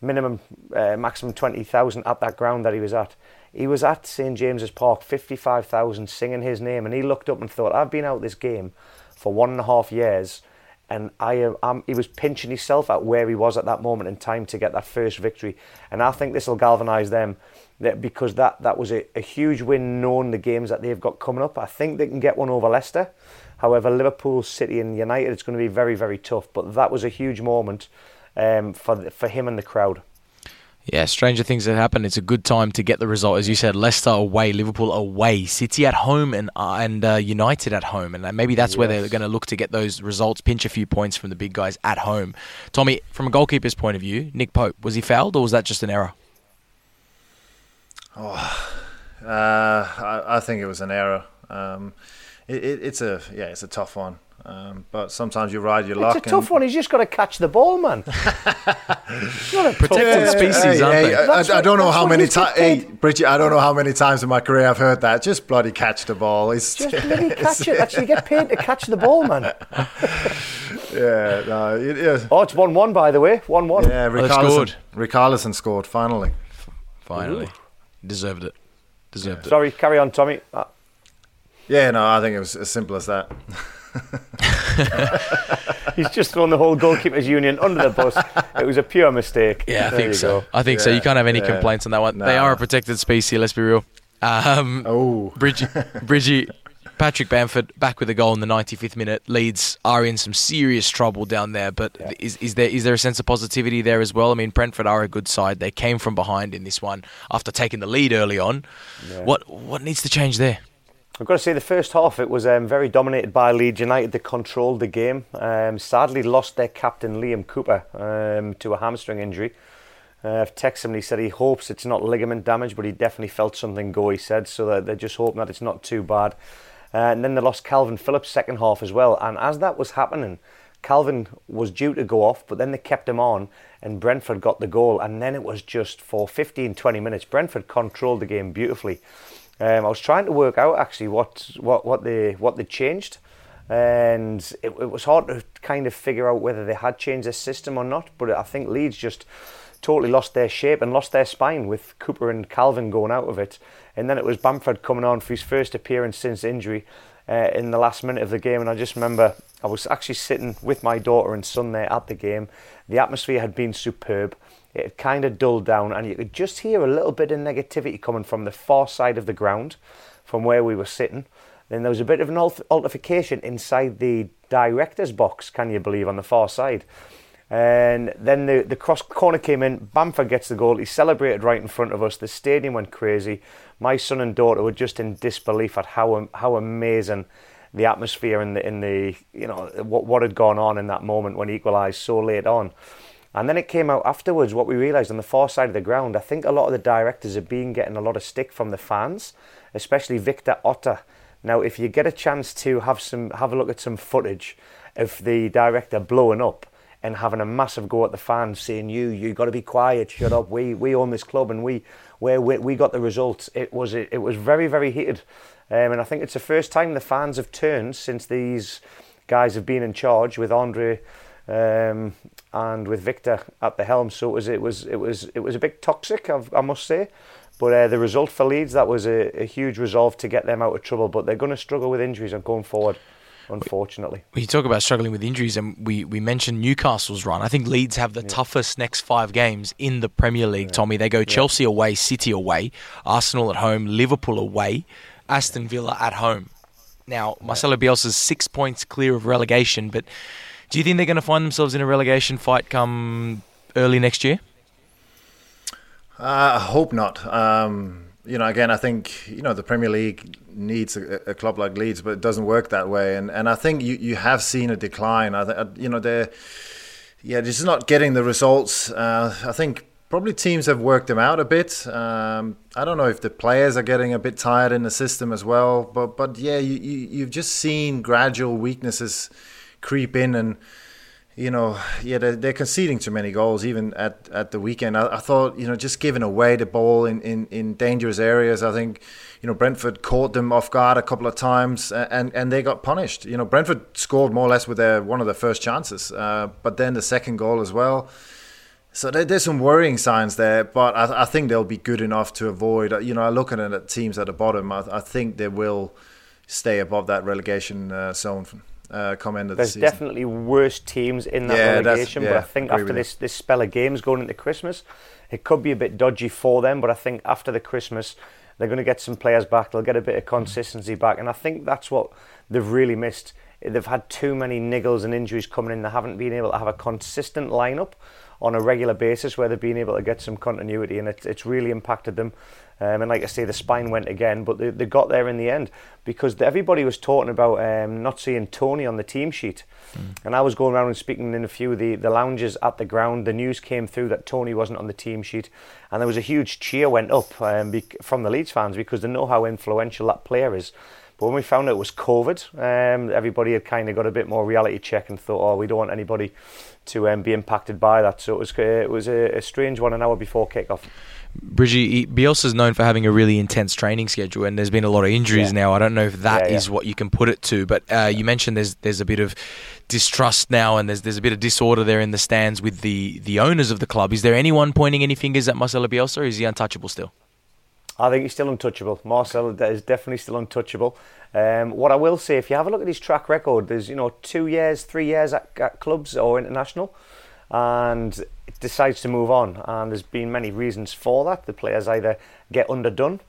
Speaker 2: minimum, uh, maximum 20,000 at that ground that he was at. He was at St James's Park, 55,000 singing his name, and he looked up and thought, I've been out this game for one and a half years, and I am. He was pinching himself at where he was at that moment in time to get that first victory, and I think this will galvanise them because that, that was a, a huge win knowing the games that they've got coming up. I think they can get one over Leicester. However, Liverpool, City, and United, it's going to be very, very tough. But that was a huge moment um, for for him and the crowd.
Speaker 1: Yeah, stranger things have happened. It's a good time to get the result, as you said. Leicester away, Liverpool away, City at home, and uh, and uh, United at home, and maybe that's yes. where they're going to look to get those results, pinch a few points from the big guys at home. Tommy, from a goalkeeper's point of view, Nick Pope was he fouled or was that just an error?
Speaker 3: Oh, <sighs> uh, I, I, think it was an error. Um, it, it, it's a yeah, it's a tough one. Um, but sometimes you ride your luck.
Speaker 2: It's a tough one. He's just got to catch the ball, man. <laughs>
Speaker 1: not a protected species, hey, aren't
Speaker 3: hey,
Speaker 1: they?
Speaker 3: I, I, don't know how many times, hey, Bridget. I don't know how many times in my career I've heard that. Just bloody catch the ball.
Speaker 2: It's, just <laughs> bloody catch it. Actually, get paid to catch the ball, man. <laughs>
Speaker 3: yeah, no, it, yeah.
Speaker 2: Oh, it's one-one, by the way. One-one.
Speaker 3: Yeah, Rick oh, scored. Rick scored finally.
Speaker 1: Finally, Ooh. deserved it. Deserved yeah. it.
Speaker 2: Sorry, carry on, Tommy. Uh,
Speaker 3: yeah, no, I think it was as simple as that. <laughs>
Speaker 2: He's just thrown the whole goalkeepers union under the bus. It was a pure mistake.
Speaker 1: Yeah, I there think so. Go. I think yeah, so. You can't have any yeah. complaints on that one. Nah. They are a protected species. Let's be real. Um,
Speaker 3: oh,
Speaker 1: Bridgie, <laughs> Bridgie, Patrick Bamford back with a goal in the 95th minute. Leeds are in some serious trouble down there, but yeah. is, is there is there a sense of positivity there as well? I mean, Brentford are a good side. They came from behind in this one after taking the lead early on. What what needs to change there?
Speaker 2: I've got to say, the first half it was um, very dominated by Leeds United. They controlled the game. Um, sadly, lost their captain Liam Cooper um, to a hamstring injury. Uh, I've texted him. He said he hopes it's not ligament damage, but he definitely felt something go. He said so that they're just hoping that it's not too bad. Uh, and then they lost Calvin Phillips second half as well. And as that was happening, Calvin was due to go off, but then they kept him on, and Brentford got the goal. And then it was just for 15, 20 minutes. Brentford controlled the game beautifully. Um, I was trying to work out actually what what what they what they changed, and it, it was hard to kind of figure out whether they had changed their system or not. But I think Leeds just totally lost their shape and lost their spine with Cooper and Calvin going out of it. And then it was Bamford coming on for his first appearance since injury uh, in the last minute of the game. And I just remember I was actually sitting with my daughter and son there at the game. The atmosphere had been superb. It kind of dulled down, and you could just hear a little bit of negativity coming from the far side of the ground, from where we were sitting. Then there was a bit of an altercation inside the director's box, can you believe, on the far side. And then the, the cross corner came in. Bamford gets the goal. He celebrated right in front of us. The stadium went crazy. My son and daughter were just in disbelief at how how amazing the atmosphere and the in the you know what what had gone on in that moment when he equalised so late on. And then it came out afterwards. What we realised on the far side of the ground, I think a lot of the directors have been getting a lot of stick from the fans, especially Victor Orta. Now, if you get a chance to have some have a look at some footage of the director blowing up and having a massive go at the fans, saying you you got to be quiet, shut up. We we own this club and we where we, we got the results. It was it, it was very very heated, um, and I think it's the first time the fans have turned since these guys have been in charge with Andre. Um, and with Victor at the helm, so it was it was it was it was a bit toxic, I've, i must say. But uh, the result for Leeds, that was a, a, huge resolve to get them out of trouble. But they're going to struggle with injuries and going forward unfortunately.
Speaker 1: You talk about struggling with injuries, and we, we mentioned Newcastle's run. I think Leeds have the yeah. toughest next five games in the Premier League, yeah. Tommy. They go Chelsea yeah. away, City away, Arsenal at home, Liverpool away, Aston Villa at home. Now, Marcelo Bielsa's six points clear of relegation, but do you think they're going to find themselves in a relegation fight come early next year?
Speaker 3: Uh, I hope not. Um, you know, again, I think you know the Premier League needs a, a, club like Leeds, but it doesn't work that way. And and I think you, you have seen a decline. I, th- you know, they're yeah, just not getting the results. Uh, I think probably teams have worked them out a bit. Um, I don't know if the players are getting a bit tired in the system as well. But but yeah, you, you you've just seen gradual weaknesses creep in and you know, yeah, they're, they're, conceding too many goals even at, at the weekend. I, I, thought, you know, just giving away the ball in, in, in dangerous areas. I think, you know, Brentford caught them off guard a couple of times and, and they got punished. You know, Brentford scored more or less with their one of their first chances, uh, but then the second goal as well. So there, there's some worrying signs there, but I, I, think they'll be good enough to avoid. You know, looking at teams at the bottom, I, I think they will stay above that relegation uh, zone uh, of
Speaker 2: There's
Speaker 3: the
Speaker 2: season. definitely worse teams in that yeah, relegation, yeah, but I think after this, this spell of games going into Christmas, it could be a bit dodgy for them. But I think after the Christmas, they're going to get some players back. They'll get a bit of consistency back, and I think that's what they've really missed. They've had too many niggles and injuries coming in. They haven't been able to have a consistent lineup on a regular basis where they've been able to get some continuity, and it, it's really impacted them. Um, and like I say, the spine went again, but they, they got there in the end because everybody was talking about um, not seeing Toney on the team sheet. Mm. And I was going around and speaking in a few of the, the lounges at the ground. The news came through that Toney wasn't on the team sheet, and there was a huge cheer went up um, from the Leeds fans because they know how influential that player is. But when we found out it was COVID, um, everybody had kind of got a bit more reality check and thought, oh, we don't want anybody to um, be impacted by that. So it was uh, it was a, a strange one an hour before kickoff.
Speaker 1: Bridgie, is known for having a really intense training schedule, and there's been a lot of injuries yeah. now. I don't know if that yeah, yeah. is what you can put it to, but uh, you mentioned there's there's a bit of distrust now, and there's there's a bit of disorder there in the stands with the the owners of the club. Is there anyone pointing any fingers at Marcelo Bielsa, or is he untouchable still?
Speaker 2: I think he's still untouchable. Marcelo is definitely still untouchable. Um, what I will say, if you have a look at his track record, there's you know two years, three years at, at clubs or international and decides to move on. And there's been many reasons for that. The players either get underdone,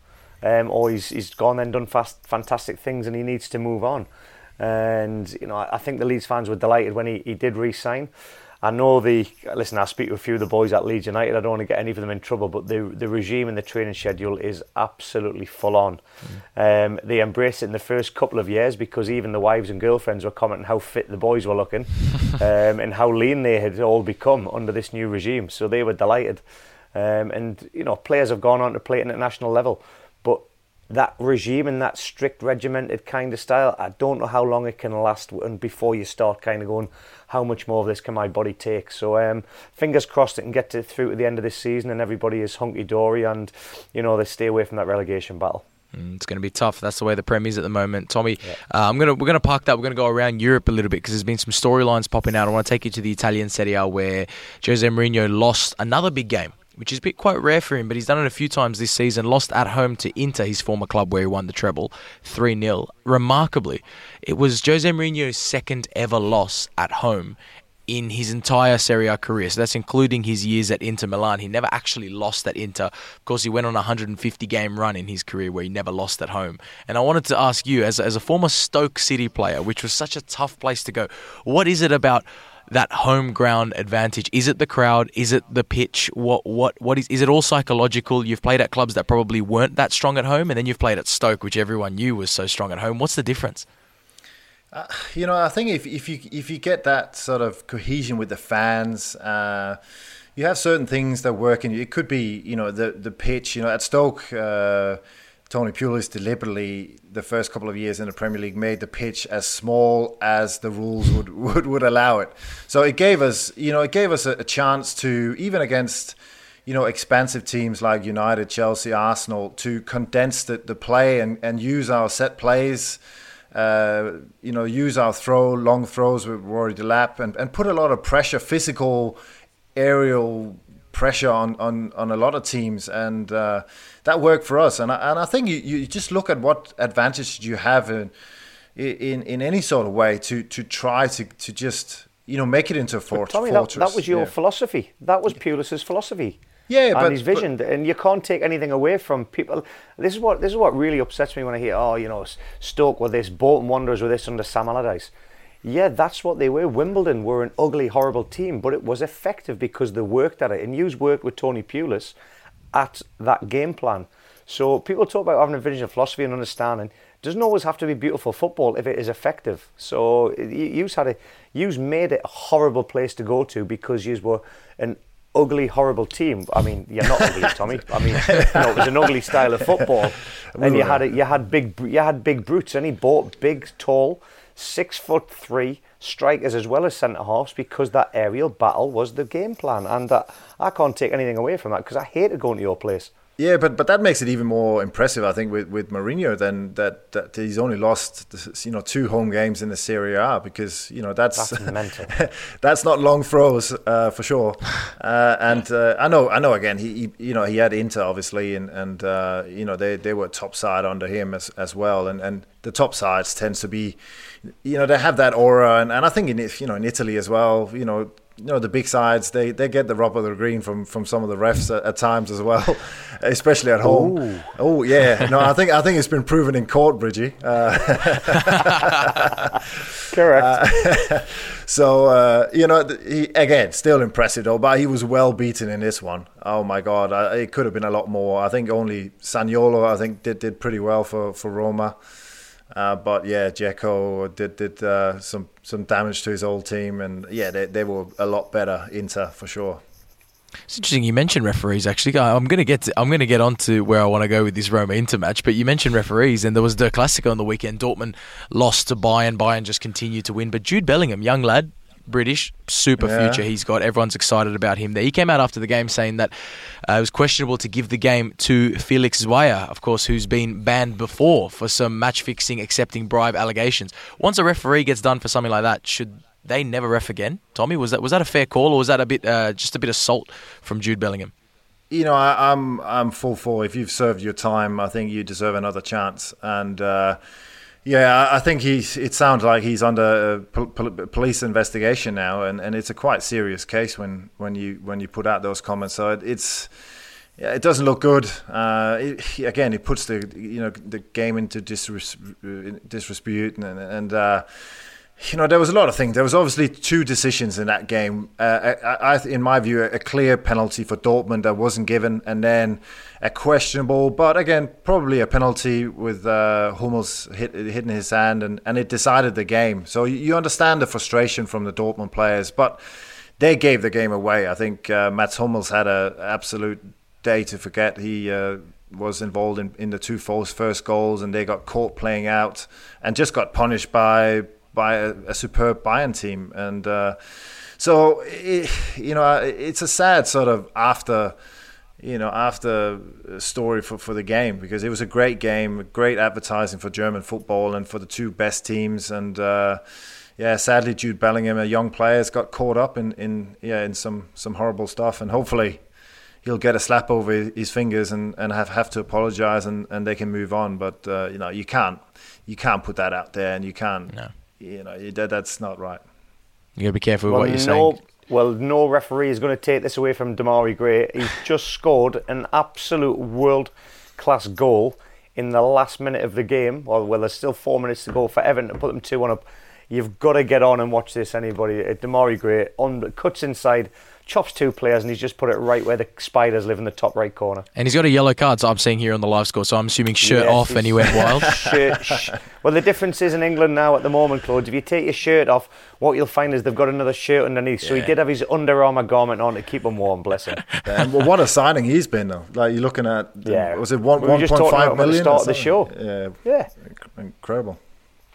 Speaker 2: um, or he's he's gone and done fast, fantastic things, and he needs to move on. And you know, I think the Leeds fans were delighted when he, he did re-sign. I know the listen. I speak to a few of the boys at Leeds United. I don't want to get any of them in trouble, but the the regime and the training schedule is absolutely full on. Mm. Um, they embraced it in the first couple of years because even the wives and girlfriends were commenting how fit the boys were looking <laughs> um, and how lean they had all become under this new regime. So they were delighted. Um, and you know, players have gone on to play at international level, but that regime and that strict regimented kind of style, I don't know how long it can last and before you start kind of going, how much more of this can my body take? So um, fingers crossed it can get to, through to the end of this season and everybody is hunky dory and you know they stay away from that relegation battle.
Speaker 1: Mm, it's going to be tough. That's the way the Prem is at the moment, Tommy. Yeah. Uh, I'm gonna we're gonna park that. We're gonna go around Europe a little bit because there's been some storylines popping out. I want to take you to the Italian Serie A where Jose Mourinho lost another big game which is a bit quite rare for him, but he's done it a few times this season. Lost at home to Inter, his former club where he won the treble, 3 0. Remarkably, it was Jose Mourinho's second ever loss at home in his entire Serie A career. So that's including his years at Inter Milan. He never actually lost at Inter. Of course, he went on a 150 game run in his career where he never lost at home. And I wanted to ask you, as, as a former Stoke City player, which was such a tough place to go, what is it about that home ground advantage? Is it the crowd? Is it the pitch? What what what is is it all psychological? You've played at clubs that probably weren't that strong at home, and then you've played at Stoke, which everyone knew was so strong at home. What's the difference?
Speaker 3: Uh, you know, I think if if you if you get that sort of cohesion with the fans. Uh, you have certain things that work, and it could be, you know, the the pitch. You know, at Stoke, uh, Tony Pulis deliberately the first couple of years in the Premier League made the pitch as small as the rules would, <laughs> would, would allow it. So it gave us, you know, it gave us a, a chance to even against, you know, expansive teams like United, Chelsea, Arsenal to condense the, the play and, and use our set plays. Uh, you know, use our throw, long throws with Rory Delap and, and put a lot of pressure, physical, aerial pressure on, on, on a lot of teams, and uh, that worked for us. And I, and I think you, you just look at what advantage you have in, in in any sort of way to to try to, to just you know make it into a fort,
Speaker 2: Tommy,
Speaker 3: fortress.
Speaker 2: That, that was your yeah. philosophy. That was Pulis's philosophy.
Speaker 3: Yeah,
Speaker 2: and
Speaker 3: but
Speaker 2: his vision,
Speaker 3: but,
Speaker 2: and you can't take anything away from people. This is what this is what really upsets me when I hear, oh, you know, Stoke with this, Bolton Wanderers with this under Sam Allardyce. Yeah, that's what they were. Wimbledon were an ugly, horrible team, but it was effective because they worked at it. And you worked with Tony Pulis at that game plan. So people talk about having a vision of philosophy and understanding. It doesn't always have to be beautiful football if it is effective. So you've had a, you've made it a horrible place to go to because you were an ugly, horrible team. I mean, you're not ugly, <laughs> Tommy. I mean, you know, it was an ugly style of football, <laughs> and you had uh, a, you had big you had big brutes, and he bought big, tall six foot three strikers as well as centre halves because that aerial battle was the game plan, and uh, I can't take anything away from that because I hated going to your place.
Speaker 3: Yeah, but but that makes it even more impressive, I think, with with Mourinho than that, that he's only lost you know two home games in the Serie A because you know that's
Speaker 2: that's mental. <laughs>
Speaker 3: that's not long throws uh, for sure. <sighs> Uh, and uh, I know I know again he, he, you know he had Inter obviously and and uh, you know they they were top side under him as as well and and the top sides tends to be you know they have that aura and, and I think in you know in Italy as well you know you know the big sides they, they get the rub of the green from, from some of the refs at, at times as well, <laughs> especially at home. Ooh. Oh yeah, <laughs> no, I think I think it's been proven in court, Bridgie. Uh, <laughs>
Speaker 2: Correct. Uh,
Speaker 3: so uh, you know, he, again, still impressive though, but he was well beaten in this one. Oh my God, I, it could have been a lot more. I think only Zaniolo I think, did did pretty well for for Roma. Uh, but yeah, Dzeko did did uh, some some damage to his old team, and yeah, they they were a lot better Inter for sure.
Speaker 1: It's interesting you mentioned referees. Actually, I'm going to get to, I'm going to get on to where I want to go with this Roma Inter match. But you mentioned referees, and there was the Classico on the weekend. Dortmund lost to Bayern. Bayern just continued to win. But Jude Bellingham, young lad, British, super yeah. future he's got. Everyone's excited about him there. He came out after the game saying that uh, it was questionable to give the game to Felix Zwayer, of course, who's been banned before for some match fixing, accepting bribe allegations. Once a referee gets done for something like that, should they never ref again? Tommy, was that was that a fair call, or was that a bit uh, just a bit of salt from Jude Bellingham?
Speaker 3: You know, I, am I'm, I'm full for. If you've served your time, I think you deserve another chance, and. Uh, yeah, I think he's. It sounds like he's under police investigation now, and, and it's a quite serious case when, when you when you put out those comments. So it, it's yeah, it doesn't look good. Uh, it, again, it puts the you know the game into disres- disrepute, and, and uh, you know, there was a lot of things. There was obviously two decisions in that game. Uh, I, I, in my view, a clear penalty for Dortmund that wasn't given, and then a questionable, but again, probably a penalty with uh, Hummels hit, hitting his hand, and, and it decided the game. So you understand the frustration from the Dortmund players, but they gave the game away. I think uh, Mats Hummels had an absolute day to forget. He uh, was involved in, in the two false first goals, and they got caught playing out, and just got punished by by a, a superb Bayern team. And uh, so, it, you know, it's a sad sort of after you know, after story for, for the game because it was a great game, great advertising for German football and for the two best teams. And uh, yeah, sadly, Jude Bellingham, a young player, has got caught up in, in yeah in some some horrible stuff, and hopefully he'll get a slap over his fingers and, and have, have to apologize and, and they can move on. But uh, you know, you can't you can't put that out there, and you can't.
Speaker 1: No.
Speaker 3: You know, that, that's not right.
Speaker 1: You gotta be careful
Speaker 2: well,
Speaker 1: with what you're
Speaker 2: no,
Speaker 1: saying.
Speaker 2: Well, no referee is going to take this away from Demarai Gray. He's just scored an absolute world class goal in the last minute of the game. Well, well, there's still four minutes to go for Everton to put them 2 1 up. You've got to get on and watch this, anybody. Uh, Demarai Gray on, cuts inside, chops two players, and he's just put it right where the spiders live in the top right corner.
Speaker 1: And he's got a yellow card, so I'm seeing here on the live score. So I'm assuming shirt yes, off, and he went wild.
Speaker 2: shirt, sh- well, the difference is in England now at the moment, Claude. If you take your shirt off, what you'll find is they've got another shirt underneath. So he did have his Under Armour garment on to keep him warm. Bless him. <laughs>
Speaker 3: Yeah, well, what a signing he's been though. Like you're looking at, yeah. was it one one point five million?
Speaker 2: At the start of the show.
Speaker 3: Yeah, yeah, incredible.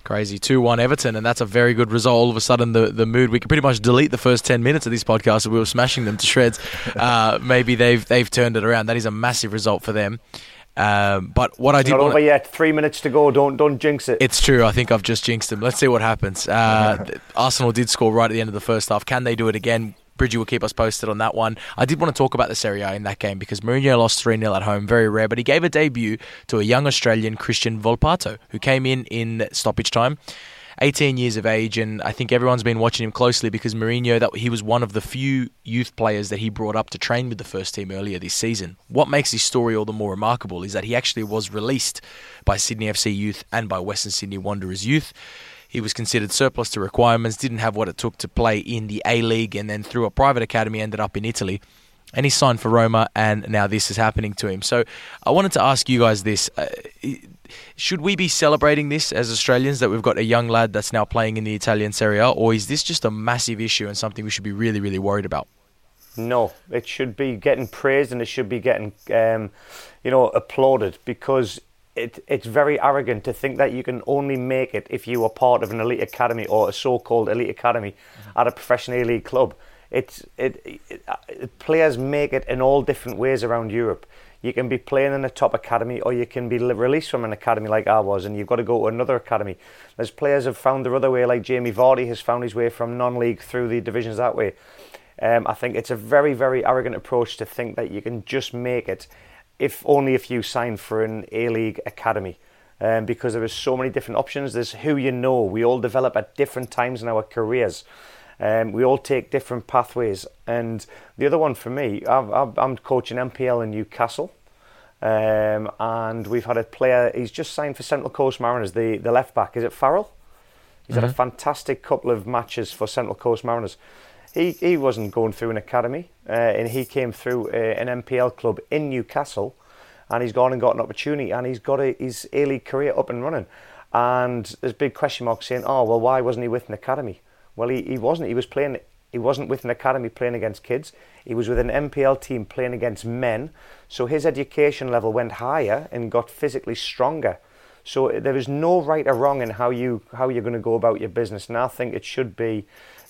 Speaker 1: Crazy. 2 1 Everton, and that's a very good result. All of a sudden, the, the mood, we could pretty much delete the first 10 minutes of this podcast if we were smashing them to shreds. <laughs> Uh, maybe they've they've turned it around. That is a massive result for them. Um, but what I did
Speaker 2: not
Speaker 1: want
Speaker 2: over yet. Three minutes to go. Don't don't jinx it.
Speaker 1: It's true. I think I've just jinxed them. Let's see what happens. Uh, <laughs> Arsenal did score right at the end of the first half. Can they do it again? Bridgie will keep us posted on that one. I did want to talk about the Serie A in that game because Mourinho lost 3 0 at home, very rare, but he gave a debut to a young Australian, Christian Volpato, who came in in stoppage time. 18 years of age, and I think everyone's been watching him closely because Mourinho that he was one of the few youth players that he brought up to train with the first team earlier this season. What makes his story all the more remarkable is that he actually was released by Sydney FC Youth and by Western Sydney Wanderers Youth. He was considered surplus to requirements, didn't have what it took to play in the A League, and then through a private academy ended up in Italy. And he signed for Roma, and now this is happening to him. So I wanted to ask you guys this. Uh, should we be celebrating this as Australians that we've got a young lad that's now playing in the Italian Serie A, or is this just a massive issue and something we should be really, really worried about?
Speaker 2: No, it should be getting praised and it should be getting, um, you know, applauded because it, it's very arrogant to think that you can only make it if you are part of an elite academy or a so-called elite academy mm-hmm. at a professional league club. It's it, it, it, players make it in all different ways around Europe. You can be playing in a top academy, or you can be released from an academy like I was, and you've got to go to another academy. There's players have found their other way, like Jamie Vardy has found his way from non-league through the divisions that way. Um, I think it's a very, very arrogant approach to think that you can just make it if only if you sign for an A League academy. Um, because there is so many different options. There's who you know. We all develop at different times in our careers. Um, we all take different pathways. And the other one for me, i am coaching NPL in Newcastle. Um, and we've had a player, he's just signed for Central Coast Mariners, the, the left back. Is it Farrell? He's mm-hmm. had a mm-hmm. fantastic couple of matches for Central Coast Mariners he, he wasn't going through an academy, uh, and he came through uh, an NPL club in Newcastle, and he's gone and got an opportunity, and he's got a, his A League career up and running. And there's big question marks saying, oh well, why wasn't he with an academy? Well, he, he wasn't. He was playing. He wasn't with an academy playing against kids. He was with an NPL team playing against men. So his education level went higher and got physically stronger. So there is no right or wrong in how you how you're going to go about your business. And I think it should be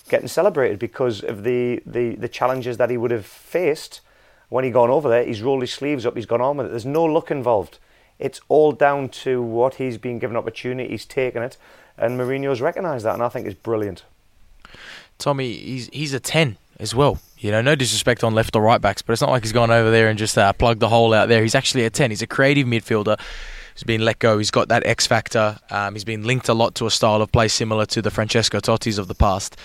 Speaker 2: getting celebrated because of the, the, the challenges that he would have faced when he gone over there. He's rolled his sleeves up, he's gone on with it. There's no luck involved. It's all down to what he's been given opportunity, he's taken it, and Mourinho's recognised that, and I think it's brilliant.
Speaker 1: Tommy, he's he's a ten as well. You know, no disrespect on left or right backs, but it's not like he's gone over there and just uh, plugged the hole out there. He's actually a ten. He's a creative midfielder. He's been let go. He's got that X factor. Um, he's been linked a lot to a style of play similar to the Francesco Tottis of the past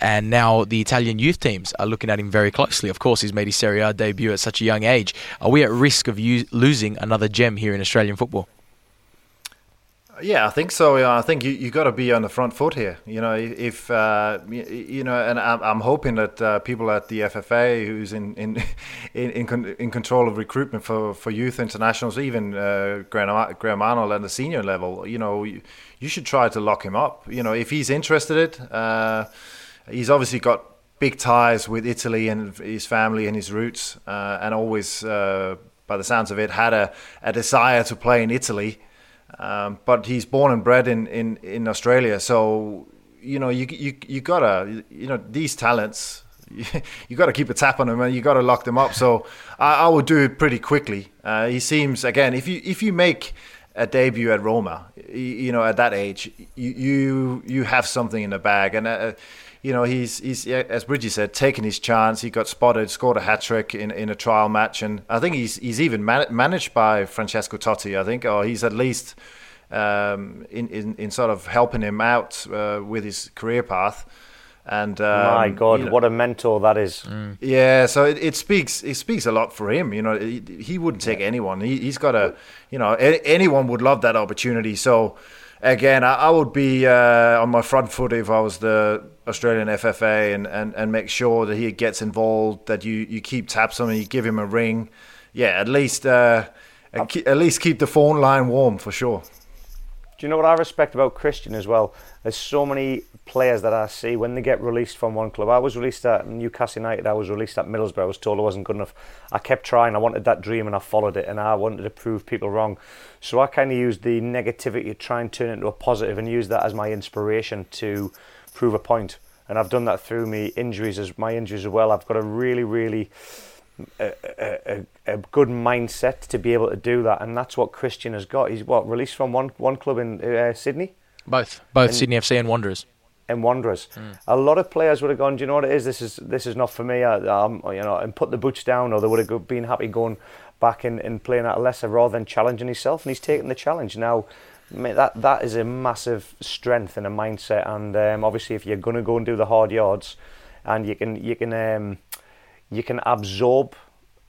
Speaker 1: and now the Italian youth teams are looking at him very closely. Of course, he's made his Serie A debut at such a young age. Are we at risk of u- losing another gem here in Australian football?
Speaker 3: Yeah, I think so. I think you you got to be on the front foot here. You know, if uh, you know, and I'm, hoping that uh, people at the FFA, who's in in <laughs> in, in, in, control of recruitment for, for youth internationals, even uh, Graham, Graham Arnold at the senior level, you know, you, you, should try to lock him up. You know, if he's interested. Uh, he's obviously got big ties with Italy and his family and his roots, uh, and always, uh, by the sounds of it, had a, a desire to play in Italy. Um, but he's born and bred in, in, in Australia, so you know you you you gotta you know these talents. <laughs> You, got to keep a tap on them and you got to lock them up. So I, I would do it pretty quickly. Uh, he seems again if you if you make a debut at Roma, you, you know at that age you you, you have something in the bag and. You know, he's he's as Bridgie said, taking his chance. He got spotted, scored a hat trick in, in a trial match, and I think he's he's even man- managed by Francesco Totti. I think, or he's at least um, in, in in sort of helping him out uh, with his career path. And um,
Speaker 2: my God, you know, what a mentor that is!
Speaker 3: Mm. Yeah, so it, it, speaks it speaks a lot for him. You know, he, he wouldn't take anyone. He, has got a, you know, anyone would love that opportunity. So again, I, I would be uh, on my front foot if I was the Australian FFA and, and, and make sure that he gets involved, that you, you keep tabs on him, you give him a ring. Yeah, at least uh, at least keep the phone line warm for sure.
Speaker 2: Do you know what I respect about Christian as well? There's so many players that I see when they get released from one club. I was released at Newcastle United. I was released at Middlesbrough. I was told I wasn't good enough. I kept trying. I wanted that dream and I followed it. And I wanted to prove people wrong. So I kind of used the negativity to try and turn it into a positive and use that as my inspiration to prove a point. And I've done that through me injuries as my injuries as well. I've got a really, really a, a, a, good mindset to be able to do that, and that's what Christian has got. He's what released from one one club in uh, Sydney.
Speaker 1: Both, both and, Sydney FC and Wanderers.
Speaker 2: And Wanderers. Mm. A lot of players would have gone. Do you know what it is? This is this is not for me. I, um, you know, and put the boots down, or they would have been happy going back and, and playing at a lesser rather than challenging himself. And he's taken the challenge now. that that is a massive strength and a mindset. And um, obviously, if you're going to go and do the hard yards, and you can you can um, you can absorb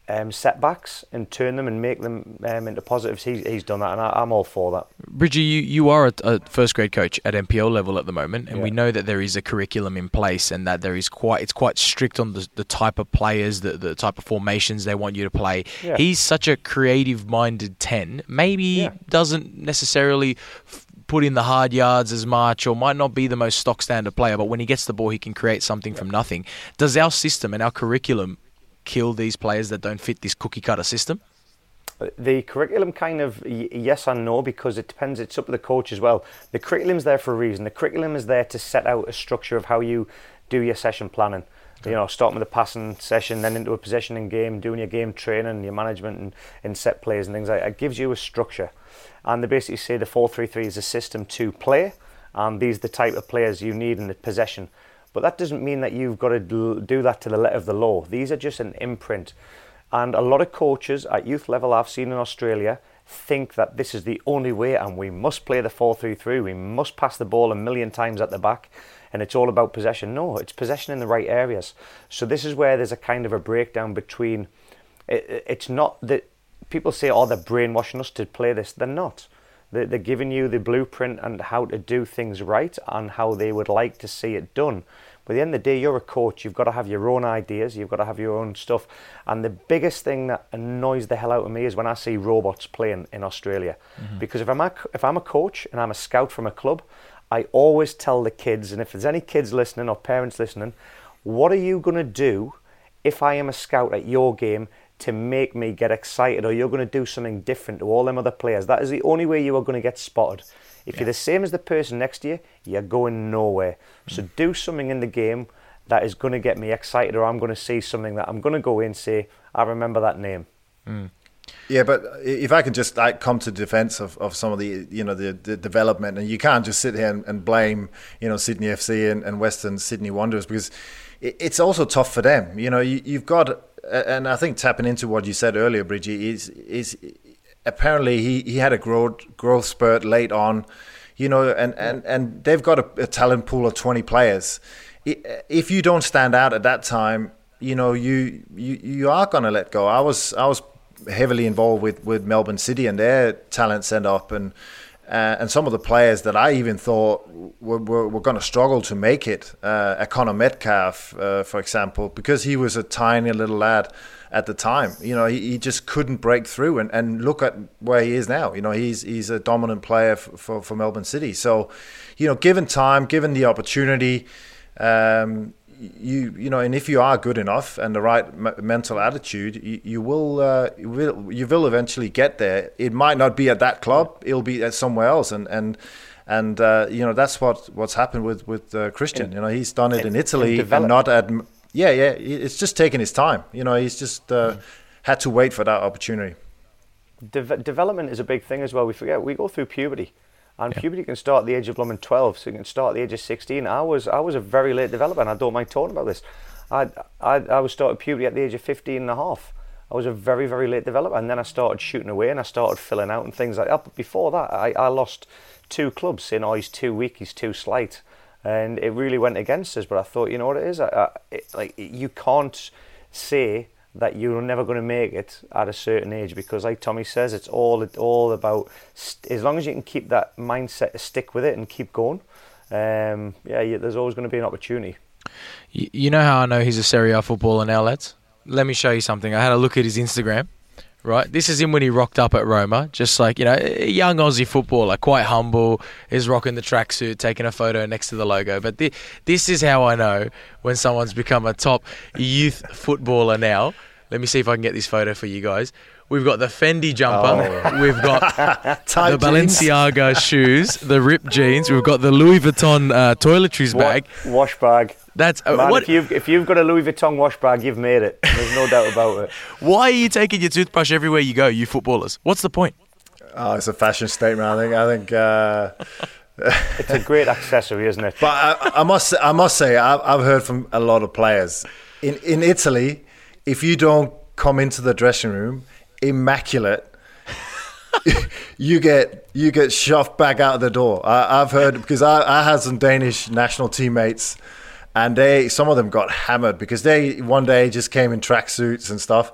Speaker 2: um, setbacks and turn them and make them um, into positives. He's, he's done that, and I, am all for that.
Speaker 1: Bridgie, you, you are a, a, first grade coach at NPL level at the moment, and yeah. we know that there is a curriculum in place, and that there is quite it's quite strict on the, the type of players, the, the type of formations they want you to play. Yeah. He's such a creative minded ten. Maybe yeah. doesn't necessarily. F- put in the hard yards as much or might not be the most stock standard player, but when he gets the ball, he can create something from nothing. Does our system and our curriculum kill these players that don't fit this cookie cutter system?
Speaker 2: The curriculum kind of yes and no because it depends. It's up to the coach as well. The curriculum's there for a reason. The curriculum is there to set out a structure of how you do your session planning. You know, starting with a passing session, then into a positioning game, doing your game training, your management and, and set plays and things like that. It gives you a structure and they basically say the 4-3-3 is a system to play and these are the type of players you need in the possession. But that doesn't mean that you've got to do that to the letter of the law. These are just an imprint. And a lot of coaches at youth level I've seen in Australia think that this is the only way and we must play the 4-3-3 we must pass the ball a million times at the back and it's all about possession. No it's possession in the right areas. So this is where there's a kind of a breakdown between it's not that people say, oh, they're brainwashing us to play this. They're not. They're, they're giving you the blueprint and how to do things right and how they would like to see it done. But at the end of the day, you're a coach. You've got to have your own ideas. You've got to have your own stuff. And the biggest thing that annoys the hell out of me is when I see robots playing in Australia. Mm-hmm. Because if I'm a, if I'm a coach and I'm a scout from a club, I always tell the kids, and if there's any kids listening or parents listening, what are you going to do if I am a scout at your game to make me get excited or you're going to do something different to all them other players. That is the only way you are going to get spotted. If yeah. you're the same as the person next to you, you're going nowhere. Mm. So do something in the game that is going to get me excited or I'm going to see something that I'm going to go in and say, I remember that name.
Speaker 3: Mm. Yeah, but if I can just like come to defence of, of some of the you know the, the development, and you can't just sit here and, and blame you know Sydney FC and, and Western Sydney Wanderers because it, it's also tough for them. You know, you, you've got and I think tapping into what you said earlier, Bridgie, is is apparently he, he had a growth growth spurt late on, you know, and, and, and they've got a, a talent pool of twenty players. If you don't stand out at that time, you know you you, you are going to let go. I was I was heavily involved with, with Melbourne City and their talent sent up and uh, and some of the players that I even thought were, were, were going to struggle to make it, uh, a Connor Metcalfe, uh, for example, because he was a tiny little lad at the time. You know, he, he just couldn't break through. And, and look at where he is now. You know, he's he's a dominant player for, for, for Melbourne City. So, you know, given time, given the opportunity, um, you you know, and if you are good enough and the right m- mental attitude, you, you will uh, you will you will eventually get there. It might not be at that club; it'll be at somewhere else, and and and uh, you know that's what what's happened with with uh, Christian. You know, he's done it in, Italy and not at yeah yeah. It's just taking his time. You know, he's just uh, mm. had to wait for that opportunity.
Speaker 2: De- development is a big thing as well. We forget we go through puberty. And yeah. puberty can start at the age of London 12, so you can start at the age of 16. I was I was a very late developer, and I don't mind talking about this. I, I, I was started puberty at the age of 15 and a half. I was a very, very late developer, and then I started shooting away and I started filling out and things like that. But before that, I, I lost two clubs saying, oh, he's too weak, he's too slight. And it really went against us. But I thought, you know what it is? I, I, it, like You can't say that you're never going to make it at a certain age because, like Tommy says, it's all all about st- as long as you can keep that mindset, stick with it, and keep going. Um, yeah, you, there's always going to be an opportunity.
Speaker 1: You, you know how I know he's a Serie A footballer now, lads? Let me show you something. I had a look at his Instagram. Right, this is him when he rocked up at Roma, just like you know, a young Aussie footballer, quite humble. Is rocking the tracksuit, taking a photo next to the logo. But th- this is how I know when someone's become a top youth footballer now. Let me see if I can get this photo for you guys. We've got the Fendi jumper. Oh. We've got <laughs> the Balenciaga <laughs> shoes, the ripped jeans. We've got the Louis Vuitton uh, toiletries bag.
Speaker 2: Wash bag.
Speaker 1: That's
Speaker 2: uh, Man, what, if you've if you've got a Louis Vuitton wash bag, you've made it. There's no doubt about it. <laughs>
Speaker 1: Why are you taking your toothbrush everywhere you go, you footballers? What's the point?
Speaker 3: Oh, it's a fashion statement. I think. I think. Uh,
Speaker 2: it's a great accessory, isn't it?
Speaker 3: But I, I must. I must say, I've, I've heard from a lot of players in in Italy. If you don't come into the dressing room immaculate, you get you get shoved back out of the door. I, have heard because I, I had some Danish national teammates, and they some of them got hammered because they one day just came in tracksuits and stuff.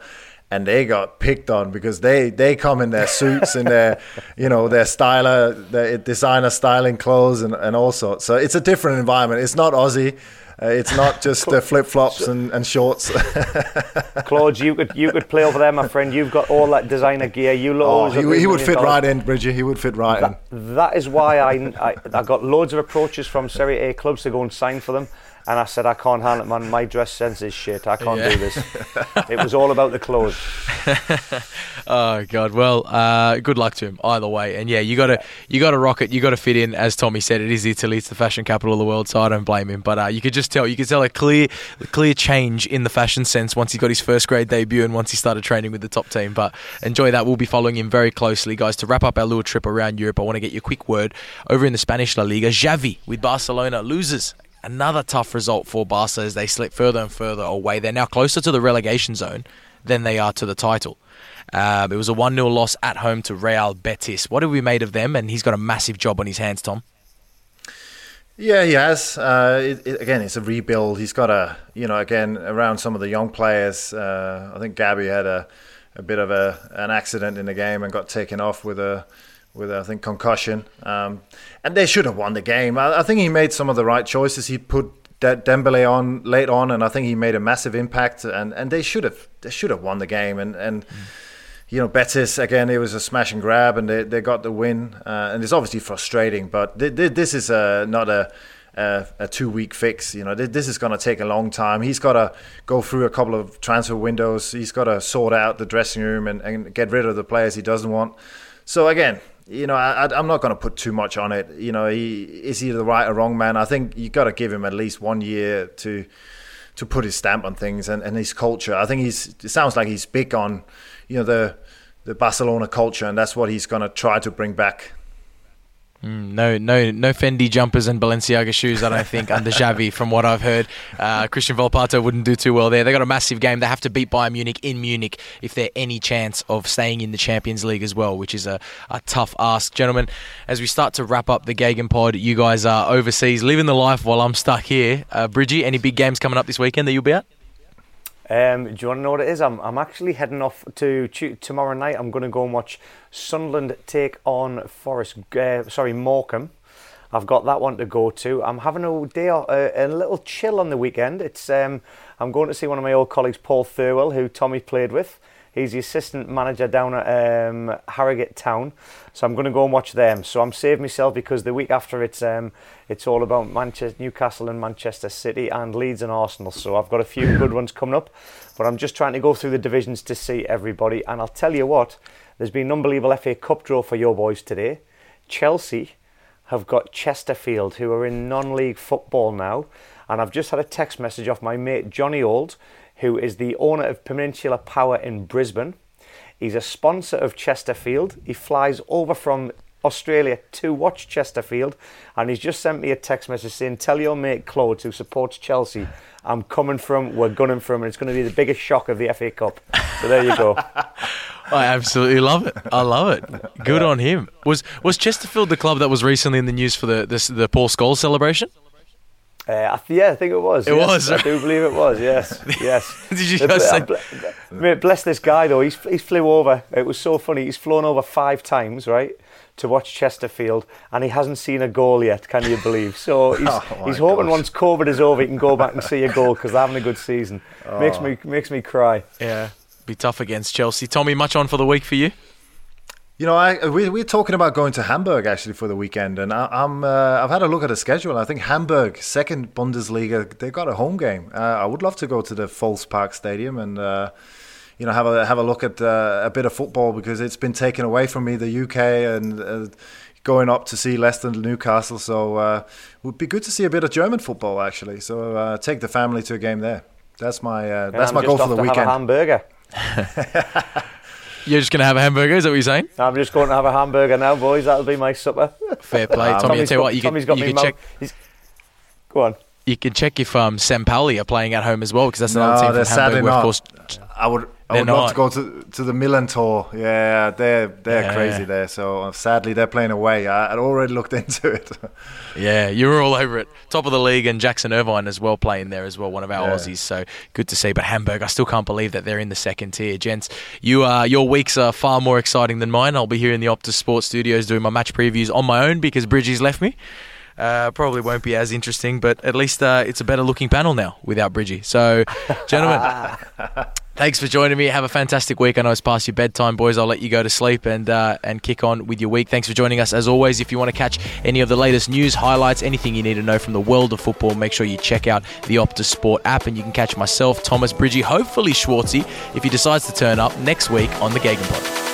Speaker 3: And they got picked on because they, they come in their suits and their, <laughs> you know, their styler, their designer styling clothes and, and all sorts. So it's a different environment. It's not Aussie. Uh, it's not just uh, flip flops and, and shorts. <laughs>
Speaker 2: Claude, you could you could play over there, my friend. You've got all that designer gear. You look.
Speaker 3: Oh, he, he would fit right in, Bridgie. He would fit right
Speaker 2: that,
Speaker 3: in.
Speaker 2: That is why I, I I got loads of approaches from Serie A clubs to go and sign for them. And I said, I can't handle it, man. My dress sense is shit. I can't yeah. do this. it was all about the clothes. <laughs>
Speaker 1: oh God. Well, uh, good luck to him either way. And yeah, you got to you got to rock it. You got to fit in. As Tommy said, it is Italy. It's the fashion capital of the world, so I don't blame him. But uh, you could just tell you could tell a clear clear change in the fashion sense once he got his first grade debut and once he started training with the top team. But enjoy that. We'll be following him very closely, guys. To wrap up our little trip around Europe, I want to get you a quick word over in the Spanish La Liga. Xavi with Barcelona loses another tough result for Barca as they slip further and further away. They're now closer to the relegation zone than they are to the title. Uh, it was a 1 0 loss at home to Real Betis. What have we made of them? And he's got a massive job on his hands, Tom.
Speaker 3: Yeah, he has. Uh, it, it, again, it's a rebuild. He's got a, you know, again, around some of the young players. Uh, I think Gavi had a, a bit of a an accident in the game and got taken off with a with I think concussion, um, and they should have won the game. I, I, think he made some of the right choices. He put De- Dembele on late on, and I think he made a massive impact. And, and they should have they should have won the game. And and mm. you know Betis again, it was a smash and grab, and they, they got the win. Uh, and it's obviously frustrating, but th- th- this is a, not a a, a two week fix. You know, this is going to take a long time. He's got to go through a couple of transfer windows. He's got to sort out the dressing room and, and get rid of the players he doesn't want. So again, you know, I, am not going to put too much on it. You know, he is he the right or wrong man? I think you've got to give him at least one year to to put his stamp on things and, and his culture. I think he's. It sounds like he's big on, you know, the the Barcelona culture, and that's what he's going to try to bring back.
Speaker 1: Mm, no, no, no Fendi jumpers and Balenciaga shoes. I don't think under <laughs> Xavi, from what I've heard, uh, Christian Volpato wouldn't do too well there. They got a massive game. They have to beat Bayern Munich in Munich if they're any chance of staying in the Champions League as well, which is a, a tough ask, gentlemen. As we start to wrap up the GegenPod, you guys are overseas, living the life while I'm stuck here. Uh, Bridgie, any big games coming up this weekend that you'll be at?
Speaker 2: Um, do you want to know what it is? I'm, I'm actually heading off to, tomorrow night. I'm going to go and watch Sunderland take on Forest. Uh, sorry, Morecambe. I've got that one to go to. I'm having a day, uh, a little chill on the weekend. It's um, I'm going to see one of my old colleagues, Paul Thirlwell, who Tommy played with. He's the assistant manager down at um, Harrogate Town. So I'm going to go and watch them. So I'm saving myself because the week after it's um, it's all about Manchester, Newcastle and Manchester City and Leeds and Arsenal. So I've got a few good ones coming up. But I'm just trying to go through the divisions to see everybody. And I'll tell you what, there's been an unbelievable FA Cup draw for your boys today. Chelsea have got Chesterfield, who are in non league football now. And I've just had a text message off my mate Johnny Old, who is the owner of Peninsula Power in Brisbane. He's a sponsor of Chesterfield. He flies over from Australia to watch Chesterfield, and he's just sent me a text message saying, "Tell your mate Claude, who supports Chelsea, I'm coming from, we're gunning from, and it's going to be the biggest shock of the FA Cup." So there you go. <laughs>
Speaker 1: I absolutely love it. I love it. Good on him. Was was Chesterfield the club that was recently in the news for the the, the Paul Scholes celebration?
Speaker 2: Uh, I th- yeah, I think it was.
Speaker 1: It
Speaker 2: yes.
Speaker 1: was.
Speaker 2: I do believe it was. Yes, <laughs> yes.
Speaker 1: Did you
Speaker 2: Uh,
Speaker 1: just say?
Speaker 2: ble- mate, bless this guy though. He's he's flew over. It was so funny. He's flown over five times, right, to watch Chesterfield, and he hasn't seen a goal yet. Can you believe? So <laughs> he's
Speaker 3: Oh,
Speaker 2: he's hoping
Speaker 3: gosh.
Speaker 2: once COVID is over, he can go back and see a goal because they're having a good season. Makes me makes me cry.
Speaker 1: Yeah, be tough against Chelsea. Tommy, much on for the week for you?
Speaker 3: You know, I we, we're talking about going to Hamburg actually for the weekend, and I, I'm uh, I've had a look at the schedule. I think Hamburg, second Bundesliga, they've got a home game. Uh, I would love to go to the Volkspark Stadium and uh, you know have a have a look at uh, a bit of football because it's been taken away from me, the UK, and uh, going up to see Leicester and Newcastle. So uh, it would be good to see a bit of German football actually. So uh, take the family to a game there. That's my uh, that's
Speaker 2: I'm
Speaker 3: my goal for the
Speaker 2: to
Speaker 3: weekend.
Speaker 2: Have a hamburger. <laughs>
Speaker 1: You're just going to have a hamburger, is that what you're saying?
Speaker 2: I'm just going to have a hamburger now, boys. That'll be my supper.
Speaker 1: Fair play.
Speaker 3: Um, <laughs>
Speaker 1: Tommy, I
Speaker 2: Tommy's
Speaker 1: tell you what, you can,
Speaker 2: Tommy's got
Speaker 1: you
Speaker 2: me
Speaker 1: can check
Speaker 2: he's- Go on.
Speaker 1: you can check if um, St. Pauli are playing at home as well, because that's another
Speaker 3: No,
Speaker 1: team from Hamburg.
Speaker 3: sadly
Speaker 1: of
Speaker 3: not.
Speaker 1: course,
Speaker 3: I would. I would love to go to to the Millerntor. Yeah, they're they're
Speaker 1: Yeah.
Speaker 3: crazy there. So uh, sadly, they're playing away. I, I'd already looked <laughs> into it.
Speaker 1: Yeah, you were all over it. Top of the league, and Jackson Irvine as well playing there as well, one of our
Speaker 3: Yeah.
Speaker 1: Aussies. So good to see. But Hamburg, I still can't believe that they're in the second tier, gents. You uh, your weeks are far more exciting than mine. I'll be here in the Optus Sports Studios doing my match previews on my own because Bridgie's left me. Uh, probably won't be as interesting, but at least uh, it's a better looking panel now without Bridgie. So, gentlemen, <laughs> <laughs> thanks for joining me. Have a fantastic week. I know it's past your bedtime, boys. I'll let you go to sleep and uh, and kick on with your week. Thanks for joining us as always. If you want to catch any of the latest news, highlights, anything you need to know from the world of football, make sure you check out the Optus Sport app, and you can catch myself, Thomas Bridgie, hopefully Schwartzy, if he decides to turn up next week on the GegenPod.